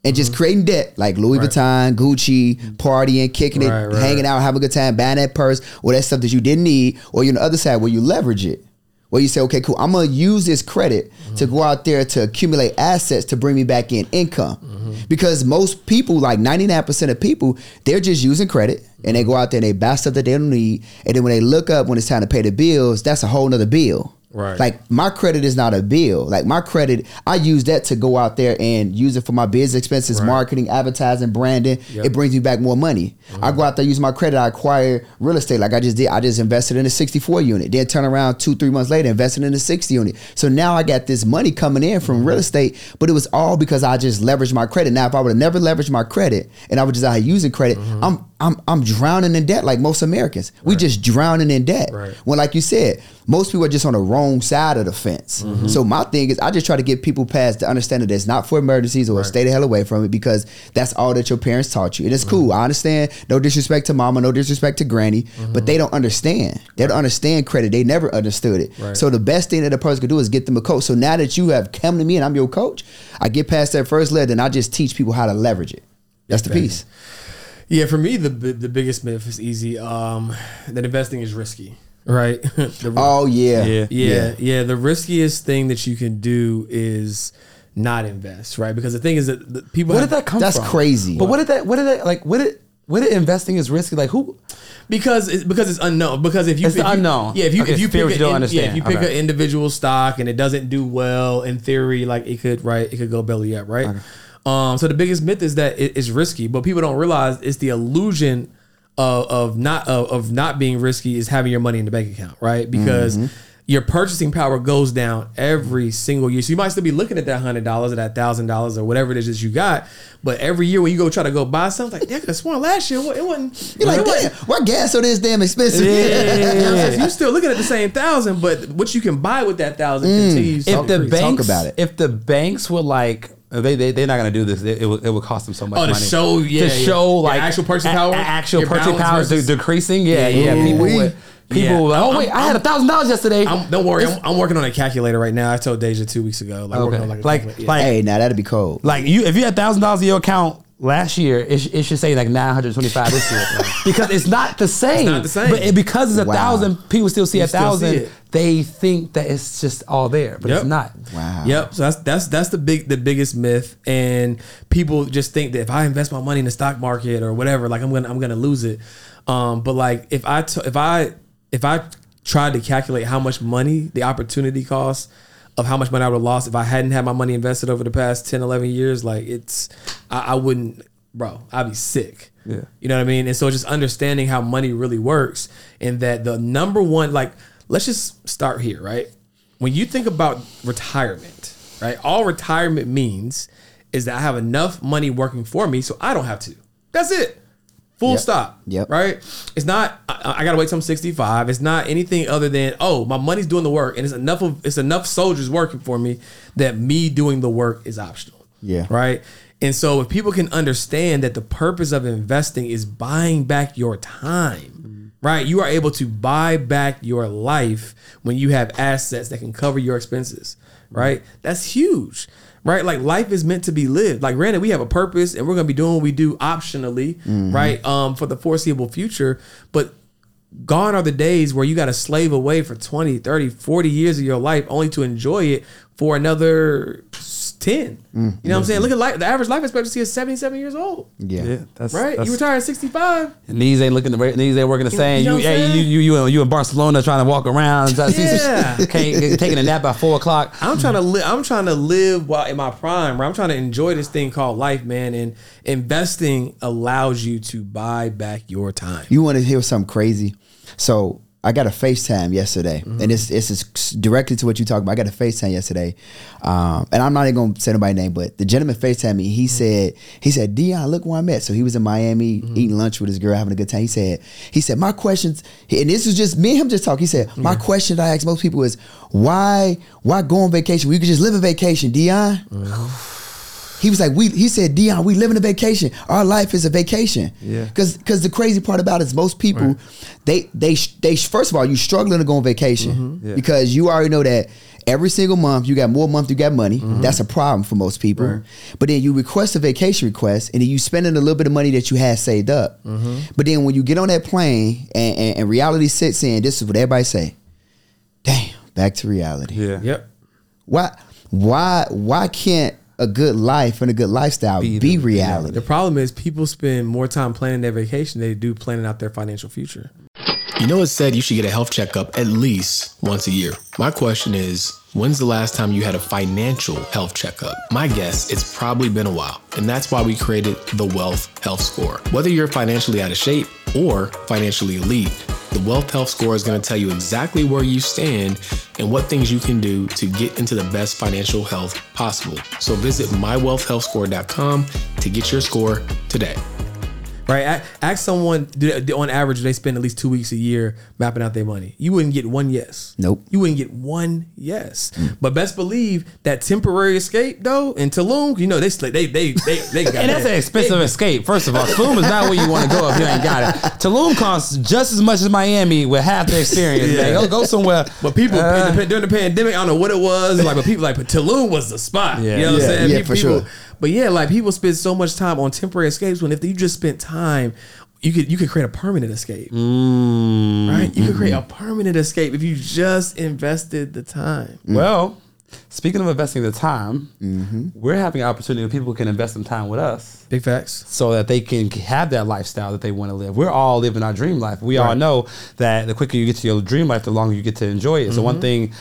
Speaker 1: And
Speaker 3: Mm-hmm.
Speaker 1: just creating debt like Louis Vuitton, Gucci, mm-hmm. partying, kicking it,
Speaker 3: Right, right.
Speaker 1: hanging out, having a good time, buying that purse, or that stuff that you didn't need, or you're on the other side where you leverage it. Where you say, okay, cool, I'm gonna use this credit to mm-hmm. go out there to accumulate assets to bring me back in income. Mm-hmm. Because most people, like 99% of people, they're just using credit and they go out there and they buy stuff that they don't need. And then when they look up when it's time to pay the bills, that's a whole nother bill.
Speaker 3: Right.
Speaker 1: Like my credit is not a bill. Like my credit, I use that to go out there and use it for my business expenses, marketing, advertising, branding. It brings me back more money. I go out there, use my credit, I acquire real estate like I just did. I just invested in a 64 unit. Then turn around two, three months later, invested in a 60 unit. So now I got this money coming in from real estate, but it was all because I just leveraged my credit. Now, if I would have never leveraged my credit and I would just out here using credit, mm-hmm. I'm I'm I'm drowning in debt like most Americans. We just drowning in debt.
Speaker 3: Right.
Speaker 1: When, like you said, most people are just on the wrong side of the fence.
Speaker 3: Mm-hmm.
Speaker 1: So my thing is, I just try to get people past the understanding that it's not for emergencies or stay the hell away from it because that's all that your parents taught you. And it's cool.
Speaker 3: Mm-hmm.
Speaker 1: I understand. No disrespect to mama, no disrespect to granny, but they don't understand. They don't understand credit. They never understood it.
Speaker 3: Right.
Speaker 1: So the best thing that a person could do is get them a coach. So now that you have come to me and I'm your coach, I get past that first letter, then I just teach people how to leverage it. That's the piece.
Speaker 3: Yeah, for me, the the biggest myth is easy. Um, that investing is risky, right? The-
Speaker 1: Oh yeah.
Speaker 4: Yeah.
Speaker 3: yeah, yeah, The riskiest thing that you can do is not invest, right? Because the thing is that the people
Speaker 4: Where
Speaker 3: have,
Speaker 4: did that come
Speaker 1: That's
Speaker 4: from?
Speaker 1: crazy.
Speaker 4: But what did that? What did that? Like, what did? What did investing is risky? Like, who?
Speaker 3: because it's because it's unknown. Because if you
Speaker 4: It's
Speaker 3: if
Speaker 4: the
Speaker 3: you-
Speaker 4: unknown.
Speaker 3: yeah, if you
Speaker 4: Okay,
Speaker 3: if you pick
Speaker 4: you
Speaker 3: a,
Speaker 4: don't
Speaker 3: in- yeah, if you pick
Speaker 4: Okay.
Speaker 3: an individual stock and it doesn't do well, in theory, like it could right, it could go belly up, right? Um, so the biggest myth is that it is risky, but people don't realize it's the illusion of, of not of, of not being risky is having your money in the bank account, right? Because your purchasing power goes down every single year. So you might still be looking at that hundred dollars or that thousand dollars or whatever it is that you got, but every year when you go try to go buy something, like, yeah, I sworn last year it wasn't.
Speaker 1: You're like,
Speaker 3: it wasn't-
Speaker 1: damn, why gas so this damn expensive?
Speaker 3: yeah, you still looking at the same thousand, but what you can buy with that thousand continues. to
Speaker 4: If the
Speaker 3: increase.
Speaker 4: banks,
Speaker 1: about it.
Speaker 4: if the banks were like, they they they're not gonna do this. It, it would it would cost them so much
Speaker 3: Oh, to
Speaker 4: money
Speaker 3: show- yeah,
Speaker 4: to
Speaker 3: yeah.
Speaker 4: show
Speaker 3: Your
Speaker 4: like
Speaker 3: actual purchasing power?
Speaker 4: a- actual
Speaker 3: Your
Speaker 4: purchasing power is
Speaker 3: versus-
Speaker 4: decreasing. Yeah, yeah.
Speaker 3: Yeah.
Speaker 4: People would people
Speaker 3: Yeah.
Speaker 4: like, oh
Speaker 3: I'm-
Speaker 4: wait, I had a thousand dollars yesterday.
Speaker 3: I'm, don't worry, I'm, I'm working on a calculator right now. I told Deja two weeks ago. Like,
Speaker 4: okay,
Speaker 3: on like, a
Speaker 4: like.
Speaker 3: Yeah.
Speaker 4: like
Speaker 1: Hey, now that'd be cold.
Speaker 4: like you if you had thousand dollars in your account last year, it, it should say like nine hundred twenty five this year because it's not the same.
Speaker 3: not the same.
Speaker 4: But it, because it's a
Speaker 1: Wow.
Speaker 4: thousand, people still see
Speaker 3: You
Speaker 4: a
Speaker 3: still
Speaker 4: thousand.
Speaker 3: it.
Speaker 4: They think that it's just all there, but
Speaker 3: Yep.
Speaker 4: it's not.
Speaker 1: Wow.
Speaker 3: Yep. So that's that's that's the big the biggest myth, and people just think that if I invest my money in the stock market or whatever, like I'm gonna I'm gonna lose it. Um, but like if I t- if I if I tried to calculate how much money the opportunity cost of how much money I would have lost if I hadn't had my money invested over the past 10, 11 years, like it's I, I wouldn't, bro. I'd be sick.
Speaker 4: Yeah.
Speaker 3: You know what I mean? And so just understanding how money really works and that the number one, like, let's just start here, right? When you think about retirement, right? All retirement means is that I have enough money working for me so I don't have to. That's it. Full
Speaker 1: Yep.
Speaker 3: stop.
Speaker 1: Yep.
Speaker 3: Right? It's not I, I gotta wait till I'm 65. It's not anything other than, oh, my money's doing the work and it's enough of it's enough soldiers working for me that me doing the work is optional.
Speaker 1: Yeah.
Speaker 3: Right. And so if people can understand that the purpose of investing is buying back your time, mm-hmm. right? You are able to buy back your life when you have assets that can cover your expenses, mm-hmm. right? That's huge. Right? Like life is meant to be lived. Like granted, we have a purpose and we're gonna be doing what we do optionally, right? Um, for the foreseeable future. But gone are the days where you got to slave away for 20 30 40 years of your life only to enjoy it for another ten. Mm, you know what I'm saying? Look at life. The average life expectancy is 77 years old.
Speaker 1: Yeah.
Speaker 4: Yeah, that's
Speaker 3: Right?
Speaker 4: That's,
Speaker 3: you retire at 65.
Speaker 4: Knees ain't looking the knees ain't working the same.
Speaker 3: you know
Speaker 4: You,
Speaker 3: what
Speaker 4: hey, you, you, you, you in Barcelona trying to walk around. trying to see some-
Speaker 3: Yeah.
Speaker 4: can't, taking a nap by four o'clock.
Speaker 3: I'm trying to live. I'm trying to live while in my prime. Right? I'm trying to enjoy this thing called life, man. And investing allows you to buy back your time.
Speaker 1: You want to hear something crazy? So I got a FaceTime yesterday,
Speaker 3: Mm-hmm.
Speaker 1: and it's it's just directly to what you talk about. I got a FaceTime yesterday, um, and I'm not even gonna say nobody's name, but the gentleman FaceTime me.
Speaker 3: Mm-hmm.
Speaker 1: He said he said Dion, look where I'm at. So he was in Miami
Speaker 3: Mm-hmm.
Speaker 1: eating lunch with his girl, having a good time. He said he said my questions, and this was just me and him just talking. He said my question that I ask most people is why why go on vacation? We could just live a vacation, Dion. He was like, we. He said, Dion, we live in a vacation. Our life is a vacation.
Speaker 4: Yeah.
Speaker 1: Because because the crazy part about it is most people, they they they first of all you struggling to go on vacation
Speaker 3: Mm-hmm.
Speaker 4: Yeah.
Speaker 1: because you already know that every single month you got more month you got money.
Speaker 3: Mm-hmm.
Speaker 1: That's a problem for most people. But then you request a vacation request and then you spending a little bit of money that you had saved up.
Speaker 3: Mm-hmm.
Speaker 1: But then when you get on that plane and, and, and reality sits in, this is what everybody say. Damn, back to reality
Speaker 4: Yeah.
Speaker 3: Yep.
Speaker 1: why why why can't a good life and a good lifestyle
Speaker 4: Be
Speaker 1: be,
Speaker 4: the
Speaker 1: reality?
Speaker 3: The problem is people spend more time planning their vacation than they do planning out their financial future.
Speaker 5: You know, it's said you should get a health checkup at least once a year. My question is, when's the last time you had a financial health checkup? My guess, it's probably been a while. And that's why we created the Wealth Health Score. Whether you're financially out of shape or financially elite, the Wealth Health Score is going to tell you exactly where you stand and what things you can do to get into the best financial health possible. So visit mywealthhealthscore.com to get your score today.
Speaker 3: Right? Ask someone do on average do they spend at least two weeks a year mapping out their money. You wouldn't get one yes.
Speaker 1: Nope.
Speaker 3: You wouldn't get one yes. But best believe that temporary escape though in Tulum, you know they they they they they got it.
Speaker 4: And that's an expensive escape. First of all, Tulum is not where you want to go if you ain't got it. Tulum costs just as much as Miami with half the experience. Man. Go, go somewhere.
Speaker 3: But people
Speaker 4: Uh,
Speaker 3: during the pandemic, I don't know what it was. Like, but people like, but Tulum was the spot.
Speaker 4: Yeah.
Speaker 3: You know what
Speaker 1: Yeah,
Speaker 3: I'm saying?
Speaker 1: yeah,
Speaker 3: people,
Speaker 1: for sure.
Speaker 3: People- But yeah, like people spend so much time on temporary escapes when if you just spent time, you could you could create a permanent escape.
Speaker 4: mm,
Speaker 3: Right? You could create a permanent escape if you just invested the time.
Speaker 4: Well, speaking of investing the time,
Speaker 1: Mm-hmm.
Speaker 4: we're having an opportunity where people can invest some time with us.
Speaker 3: Big facts.
Speaker 4: so that they can have that lifestyle that they want to live. We're all living our dream life. We all know that the quicker you get to your dream life, the longer you get to enjoy it. So
Speaker 3: Mm-hmm.
Speaker 4: one thing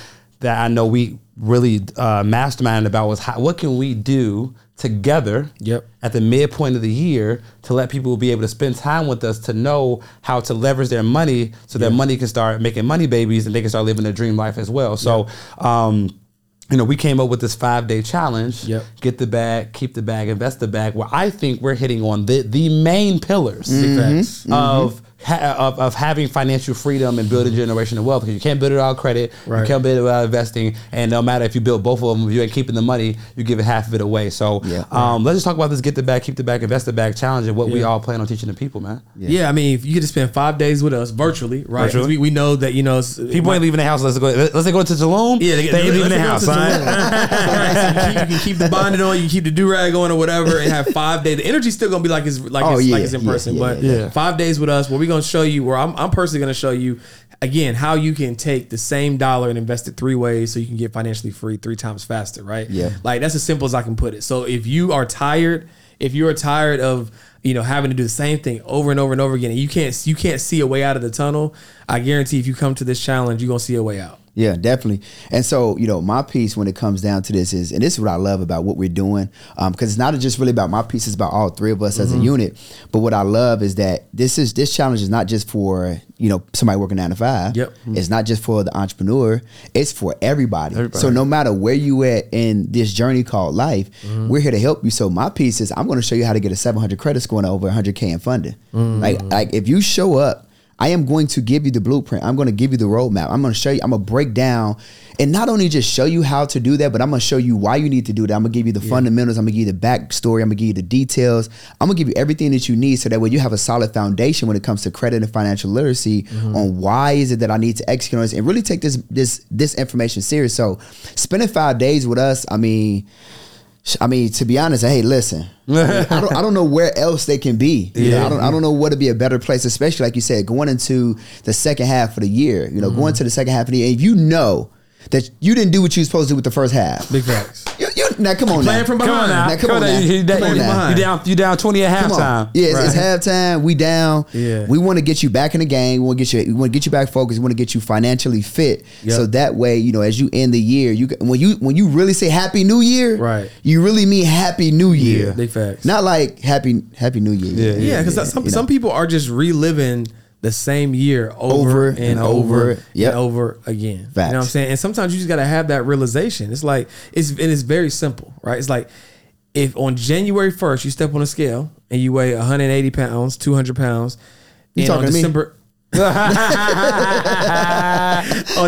Speaker 4: that I know we really uh, masterminded about was how, what can we do together
Speaker 3: Yep.
Speaker 4: at the midpoint of the year to let people be able to spend time with us to know how to leverage their money so their money can start making money babies and they can start living their dream life as well. So, um, you know, we came up with this five day challenge.
Speaker 3: Yep.
Speaker 4: Get the bag, keep the bag, invest the bag. Where I think we're hitting on the the main pillars
Speaker 3: facts.
Speaker 4: of, ha- of of having financial freedom and building generational wealth. Because you can't build it without credit, you can't build it without investing, and no matter if you build both of them, if you ain't keeping the money, you're giving half of it away. So,
Speaker 1: Yeah.
Speaker 4: um, let's just talk about this: get the bag, keep the bag, invest the bag challenge, and what we all plan on teaching the people, man.
Speaker 3: Yeah. I mean, if you get to spend five days with us virtually, right?
Speaker 4: Virtually.
Speaker 3: We, we know that you know s-
Speaker 4: People ain't leaving the house. Let's go. Let's go to Tulum.
Speaker 3: Yeah,
Speaker 4: they, ain't leaving the house.
Speaker 3: let's
Speaker 4: son.
Speaker 3: Right, so you, keep, you can keep the bonding on, you can keep the do rag on or whatever, and have five days. The energy's still gonna be like it's like
Speaker 1: Oh,
Speaker 3: it's, like it's in
Speaker 1: yeah,
Speaker 3: person,
Speaker 1: yeah,
Speaker 3: but
Speaker 4: yeah.
Speaker 3: five days with us, where we're gonna show you, where I'm, I'm personally gonna show you again how you can take the same dollar and invest it three ways so you can get financially free three times faster, right?
Speaker 1: Yeah.
Speaker 3: like that's as simple as I can put it. So if you are tired, if you're tired of you know having to do the same thing over and over and over again, and you can't you can't see a way out of the tunnel, I guarantee if you come to this challenge, you're gonna see a way out.
Speaker 1: Yeah, definitely. And so, you know, my piece when it comes down to this is, and this is what I love about what we're doing, um, because it's not just really about my piece; it's about all three of us as a mm-hmm. unit. But what I love is that this is this challenge is not just for you know somebody working nine to five.
Speaker 3: Yep. Mm-hmm.
Speaker 1: It's not just for the entrepreneur; it's for everybody. So no matter where you at in this journey called life, mm-hmm. we're here to help you. So my piece is, I'm going to show you how to get a 700 credit score and over 100k in funding. Mm. Like, like if you show up. I am going to give you the blueprint. I'm going to give you the roadmap. I'm going to show you. I'm going to break down and not only just show you how to do that, but I'm going to show you why you need to do that. I'm going to give you the fundamentals. I'm going to give you the backstory. I'm going to give you the details. I'm going to give you everything that you need so that way you have a solid foundation when it comes to credit and financial literacy mm-hmm. on why is it that I need to execute on this and really take this this this information serious. So spending five days with us, I mean. I mean, to be honest, hey, listen, I don't, I don't know where else they can be. You know, I don't, I don't know what would be a better place, especially like you said, going into the second half of the year. You know, going mm. to the second half of the year, and you know that you didn't do what you were supposed to do with the first half.
Speaker 3: Big facts.
Speaker 1: You now come on
Speaker 3: Playing
Speaker 1: now.
Speaker 3: from
Speaker 4: Come on
Speaker 3: behind.
Speaker 4: now.
Speaker 1: Come on
Speaker 4: now. You, you,
Speaker 1: Come on now.
Speaker 4: you down, you down 20 at halftime.
Speaker 1: Yeah, it's, it's
Speaker 3: Right.
Speaker 1: halftime. We down.
Speaker 3: Yeah.
Speaker 1: We want to get you back in the game. We want to get you. We want to get you back focused. We want to get you financially fit.
Speaker 3: Yep.
Speaker 1: So that way, you know, as you end the year, you when you when you really say Happy New Year,
Speaker 3: Right.
Speaker 1: You really mean Happy New Year.
Speaker 3: Big facts.
Speaker 1: Not like Happy Happy New Year.
Speaker 4: Yeah,
Speaker 3: Yeah, because some
Speaker 1: you know.
Speaker 3: some people are just reliving the same year over,
Speaker 1: Over
Speaker 3: and,
Speaker 1: and
Speaker 3: over
Speaker 1: over. Yep.
Speaker 3: and over again. You know what I'm saying? And sometimes you just gotta have that realization. It's like it's and it's very simple, right? It's like if on January 1st you step on a scale and you weigh 180 pounds, 200 pounds,
Speaker 1: You
Speaker 3: and
Speaker 1: talking
Speaker 3: on
Speaker 1: to me?
Speaker 3: December. on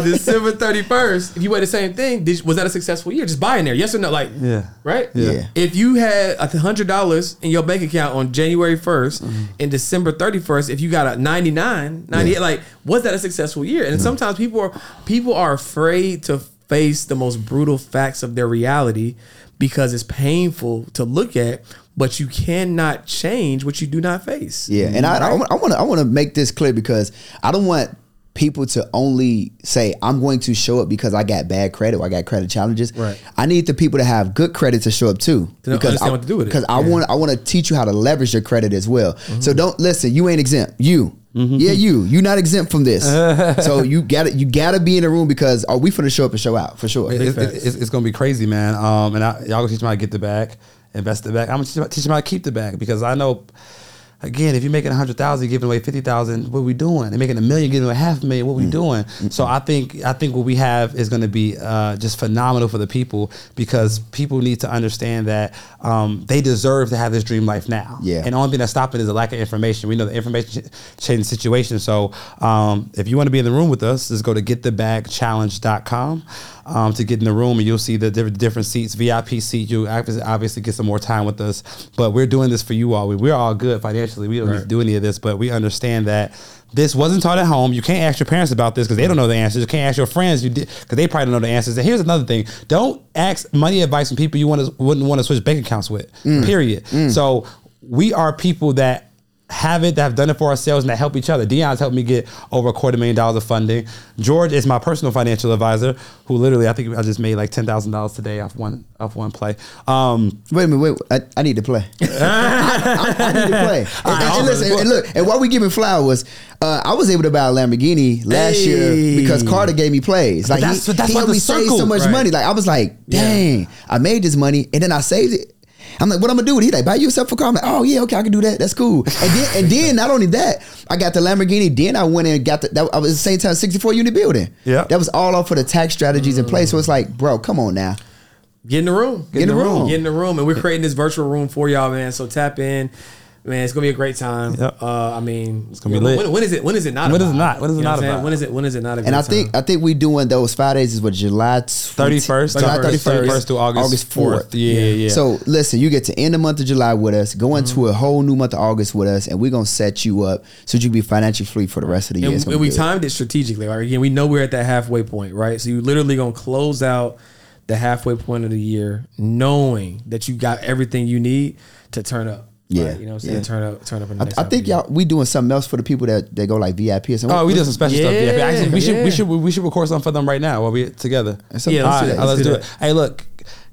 Speaker 3: December 31st, if you weigh the same thing, did, was that a successful year? Just buying there, yes or no? Like,
Speaker 4: Yeah.
Speaker 3: right?
Speaker 1: Yeah.
Speaker 3: If you had a hundred dollars in your bank account on January 1st mm-hmm. and December 31st, if you got a 99, 98, like, was that a successful year? And sometimes people are people are afraid to face the most brutal facts of their reality because it's painful to look at, but you cannot change what you do not face.
Speaker 1: Yeah, and I, I, want to I want to make this clear because I don't want people to only say I'm going to show up because I got bad credit or I got credit challenges.
Speaker 3: Right.
Speaker 1: I need the people to have good credit to show up too.
Speaker 3: To know- understand
Speaker 1: I,
Speaker 3: what to do with it.
Speaker 1: Because I want I want to teach you how to leverage your credit as well.
Speaker 3: Mm-hmm.
Speaker 1: So don't listen. You ain't exempt. You. Yeah, you. You're not exempt from this. so you got to you got to be in the room because are we finna show up and show out for sure.
Speaker 4: It- it-
Speaker 3: facts.
Speaker 4: it's, it's gonna be crazy, man. Um, and I, y'all gonna teach me how to get the bag, invest the bag. I'm gonna teach, teach them how to keep the bag because I know, again, if you're making a hundred thousand, giving away fifty thousand, what are we doing? They're making a million, giving away half a million, what are we doing? So I think I think what we have is gonna be uh, just phenomenal for the people because people need to understand that um, they deserve to have this dream life now.
Speaker 1: Yeah.
Speaker 4: And the only thing that's stopping is a lack of information. We know the information ch- change situation. So um, if you want to be in the room with us, just go to getthebagchallenge.com um, to get in the room and you'll see the different, different seats, VIP seat. You obviously, get some more time with us. But we're doing this for you all. We, we're all good financially. We don't need to do any of this, but we understand that this wasn't taught at home. You can't ask your parents about this because they don't know the answers. You can't ask your friends you because they probably don't know the answers. And here's another thing: don't ask money advice from people you want to wouldn't want to switch bank accounts with. Period. So we are people that have it, that have done it for ourselves, and that help each other. Dion's helped me get over a quarter million dollars of funding. George is my personal financial advisor, who literally I think I just made like ten thousand dollars today off one off one play. Um,
Speaker 1: Wait a minute, wait. I, I need to play. I, I need to play. And, and- and listen, and look, and while we giving flowers, uh, I was able to buy a Lamborghini last
Speaker 3: Hey.
Speaker 1: year because Carter gave me plays. Like
Speaker 4: that's-
Speaker 1: he,
Speaker 4: that's
Speaker 1: he
Speaker 4: why
Speaker 1: helped me save so much
Speaker 3: Right.
Speaker 1: money. Like I was like, dang, I made this money and then I saved it. I'm like, what I'm gonna do with it? He like, buy yourself a car. I'm like, oh yeah, okay, I can do that. That's cool. And then, and then not only that, I got the Lamborghini. Then I went and got the. That I was at the same time 64 unit building.
Speaker 4: Yeah.
Speaker 1: that was all off for the tax strategies in place. So it's like, bro, come on now.
Speaker 3: Get in the room.
Speaker 1: Get in the room.
Speaker 3: Get in the room. And we're creating this virtual room for y'all, man. So tap in. Man, it's gonna be a great time.
Speaker 4: Yep.
Speaker 3: Uh, I mean, it's
Speaker 4: gonna be lit.
Speaker 3: When, when is it? When is it not?
Speaker 4: When is
Speaker 3: about?
Speaker 4: it not? When is it
Speaker 3: You know
Speaker 4: not
Speaker 3: what I'm saying?
Speaker 4: about?
Speaker 3: When is it? When is it not? A
Speaker 1: And
Speaker 3: good
Speaker 1: I think
Speaker 3: time?
Speaker 1: I think we doing those Fridays is what July
Speaker 4: 31st,
Speaker 1: July
Speaker 3: 31st,
Speaker 1: 31st,
Speaker 4: to August 4th. Yeah, yeah, yeah.
Speaker 1: So listen, you get to end the month of July with us, go into
Speaker 3: Mm-hmm.
Speaker 1: a whole new month of August with us, and we're gonna set you up so you can be financially free for the rest of the year.
Speaker 3: And,
Speaker 1: gonna
Speaker 3: and we
Speaker 1: good.
Speaker 3: timed it strategically. Right? Again, we know we're at that halfway point, right? So you literally gonna close out the halfway point of the year, knowing that you got everything you need to turn up.
Speaker 1: Yeah,
Speaker 3: right? you know, what I'm saying
Speaker 1: yeah.
Speaker 3: turn up, turn up. In the
Speaker 1: I,
Speaker 3: next
Speaker 1: I
Speaker 3: half
Speaker 1: think
Speaker 3: of the year.
Speaker 1: y'all we doing something else for the people that they go like VIP or something.
Speaker 4: Oh, we did some special stuff. Yeah,
Speaker 3: Yeah,
Speaker 4: actually, we should we should we should record something for them right now while we're together.
Speaker 3: Yeah, let's
Speaker 4: All
Speaker 3: do
Speaker 4: right,
Speaker 3: that.
Speaker 4: let's,
Speaker 3: Let's
Speaker 4: do
Speaker 3: do
Speaker 4: it. Hey, look,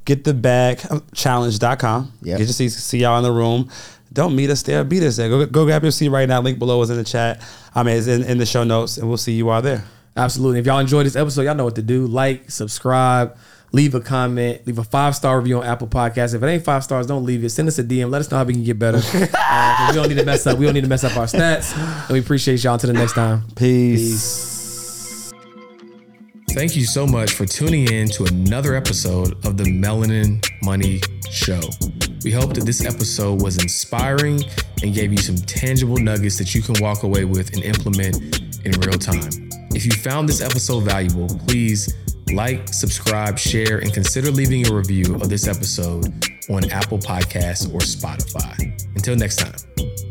Speaker 4: get the bag uh, challenge.com.
Speaker 1: Yep.
Speaker 4: Get your seats, see y'all in the room. Don't meet us there, beat us there. Go, go grab your seat right now. Link below is in the chat. I mean, it's in, in the show notes, and we'll see you all there.
Speaker 3: Absolutely. If y'all enjoyed this episode, y'all know what to do. Like, subscribe, leave a comment, leave a five star review on Apple Podcasts. If it ain't five stars, don't leave it. Send us a DM. Let us know how we can get better. Uh, 'cause we don't need to mess up. We don't need to mess up our stats. And we appreciate y'all. Until the next time.
Speaker 4: Peace.
Speaker 5: Thank you so much for tuning in to another episode of the Melanin Money Show. We hope that this episode was inspiring and gave you some tangible nuggets that you can walk away with and implement in real time. If you found this episode valuable, please like, subscribe, share, and consider leaving a review of this episode on Apple Podcasts or Spotify. Until next time.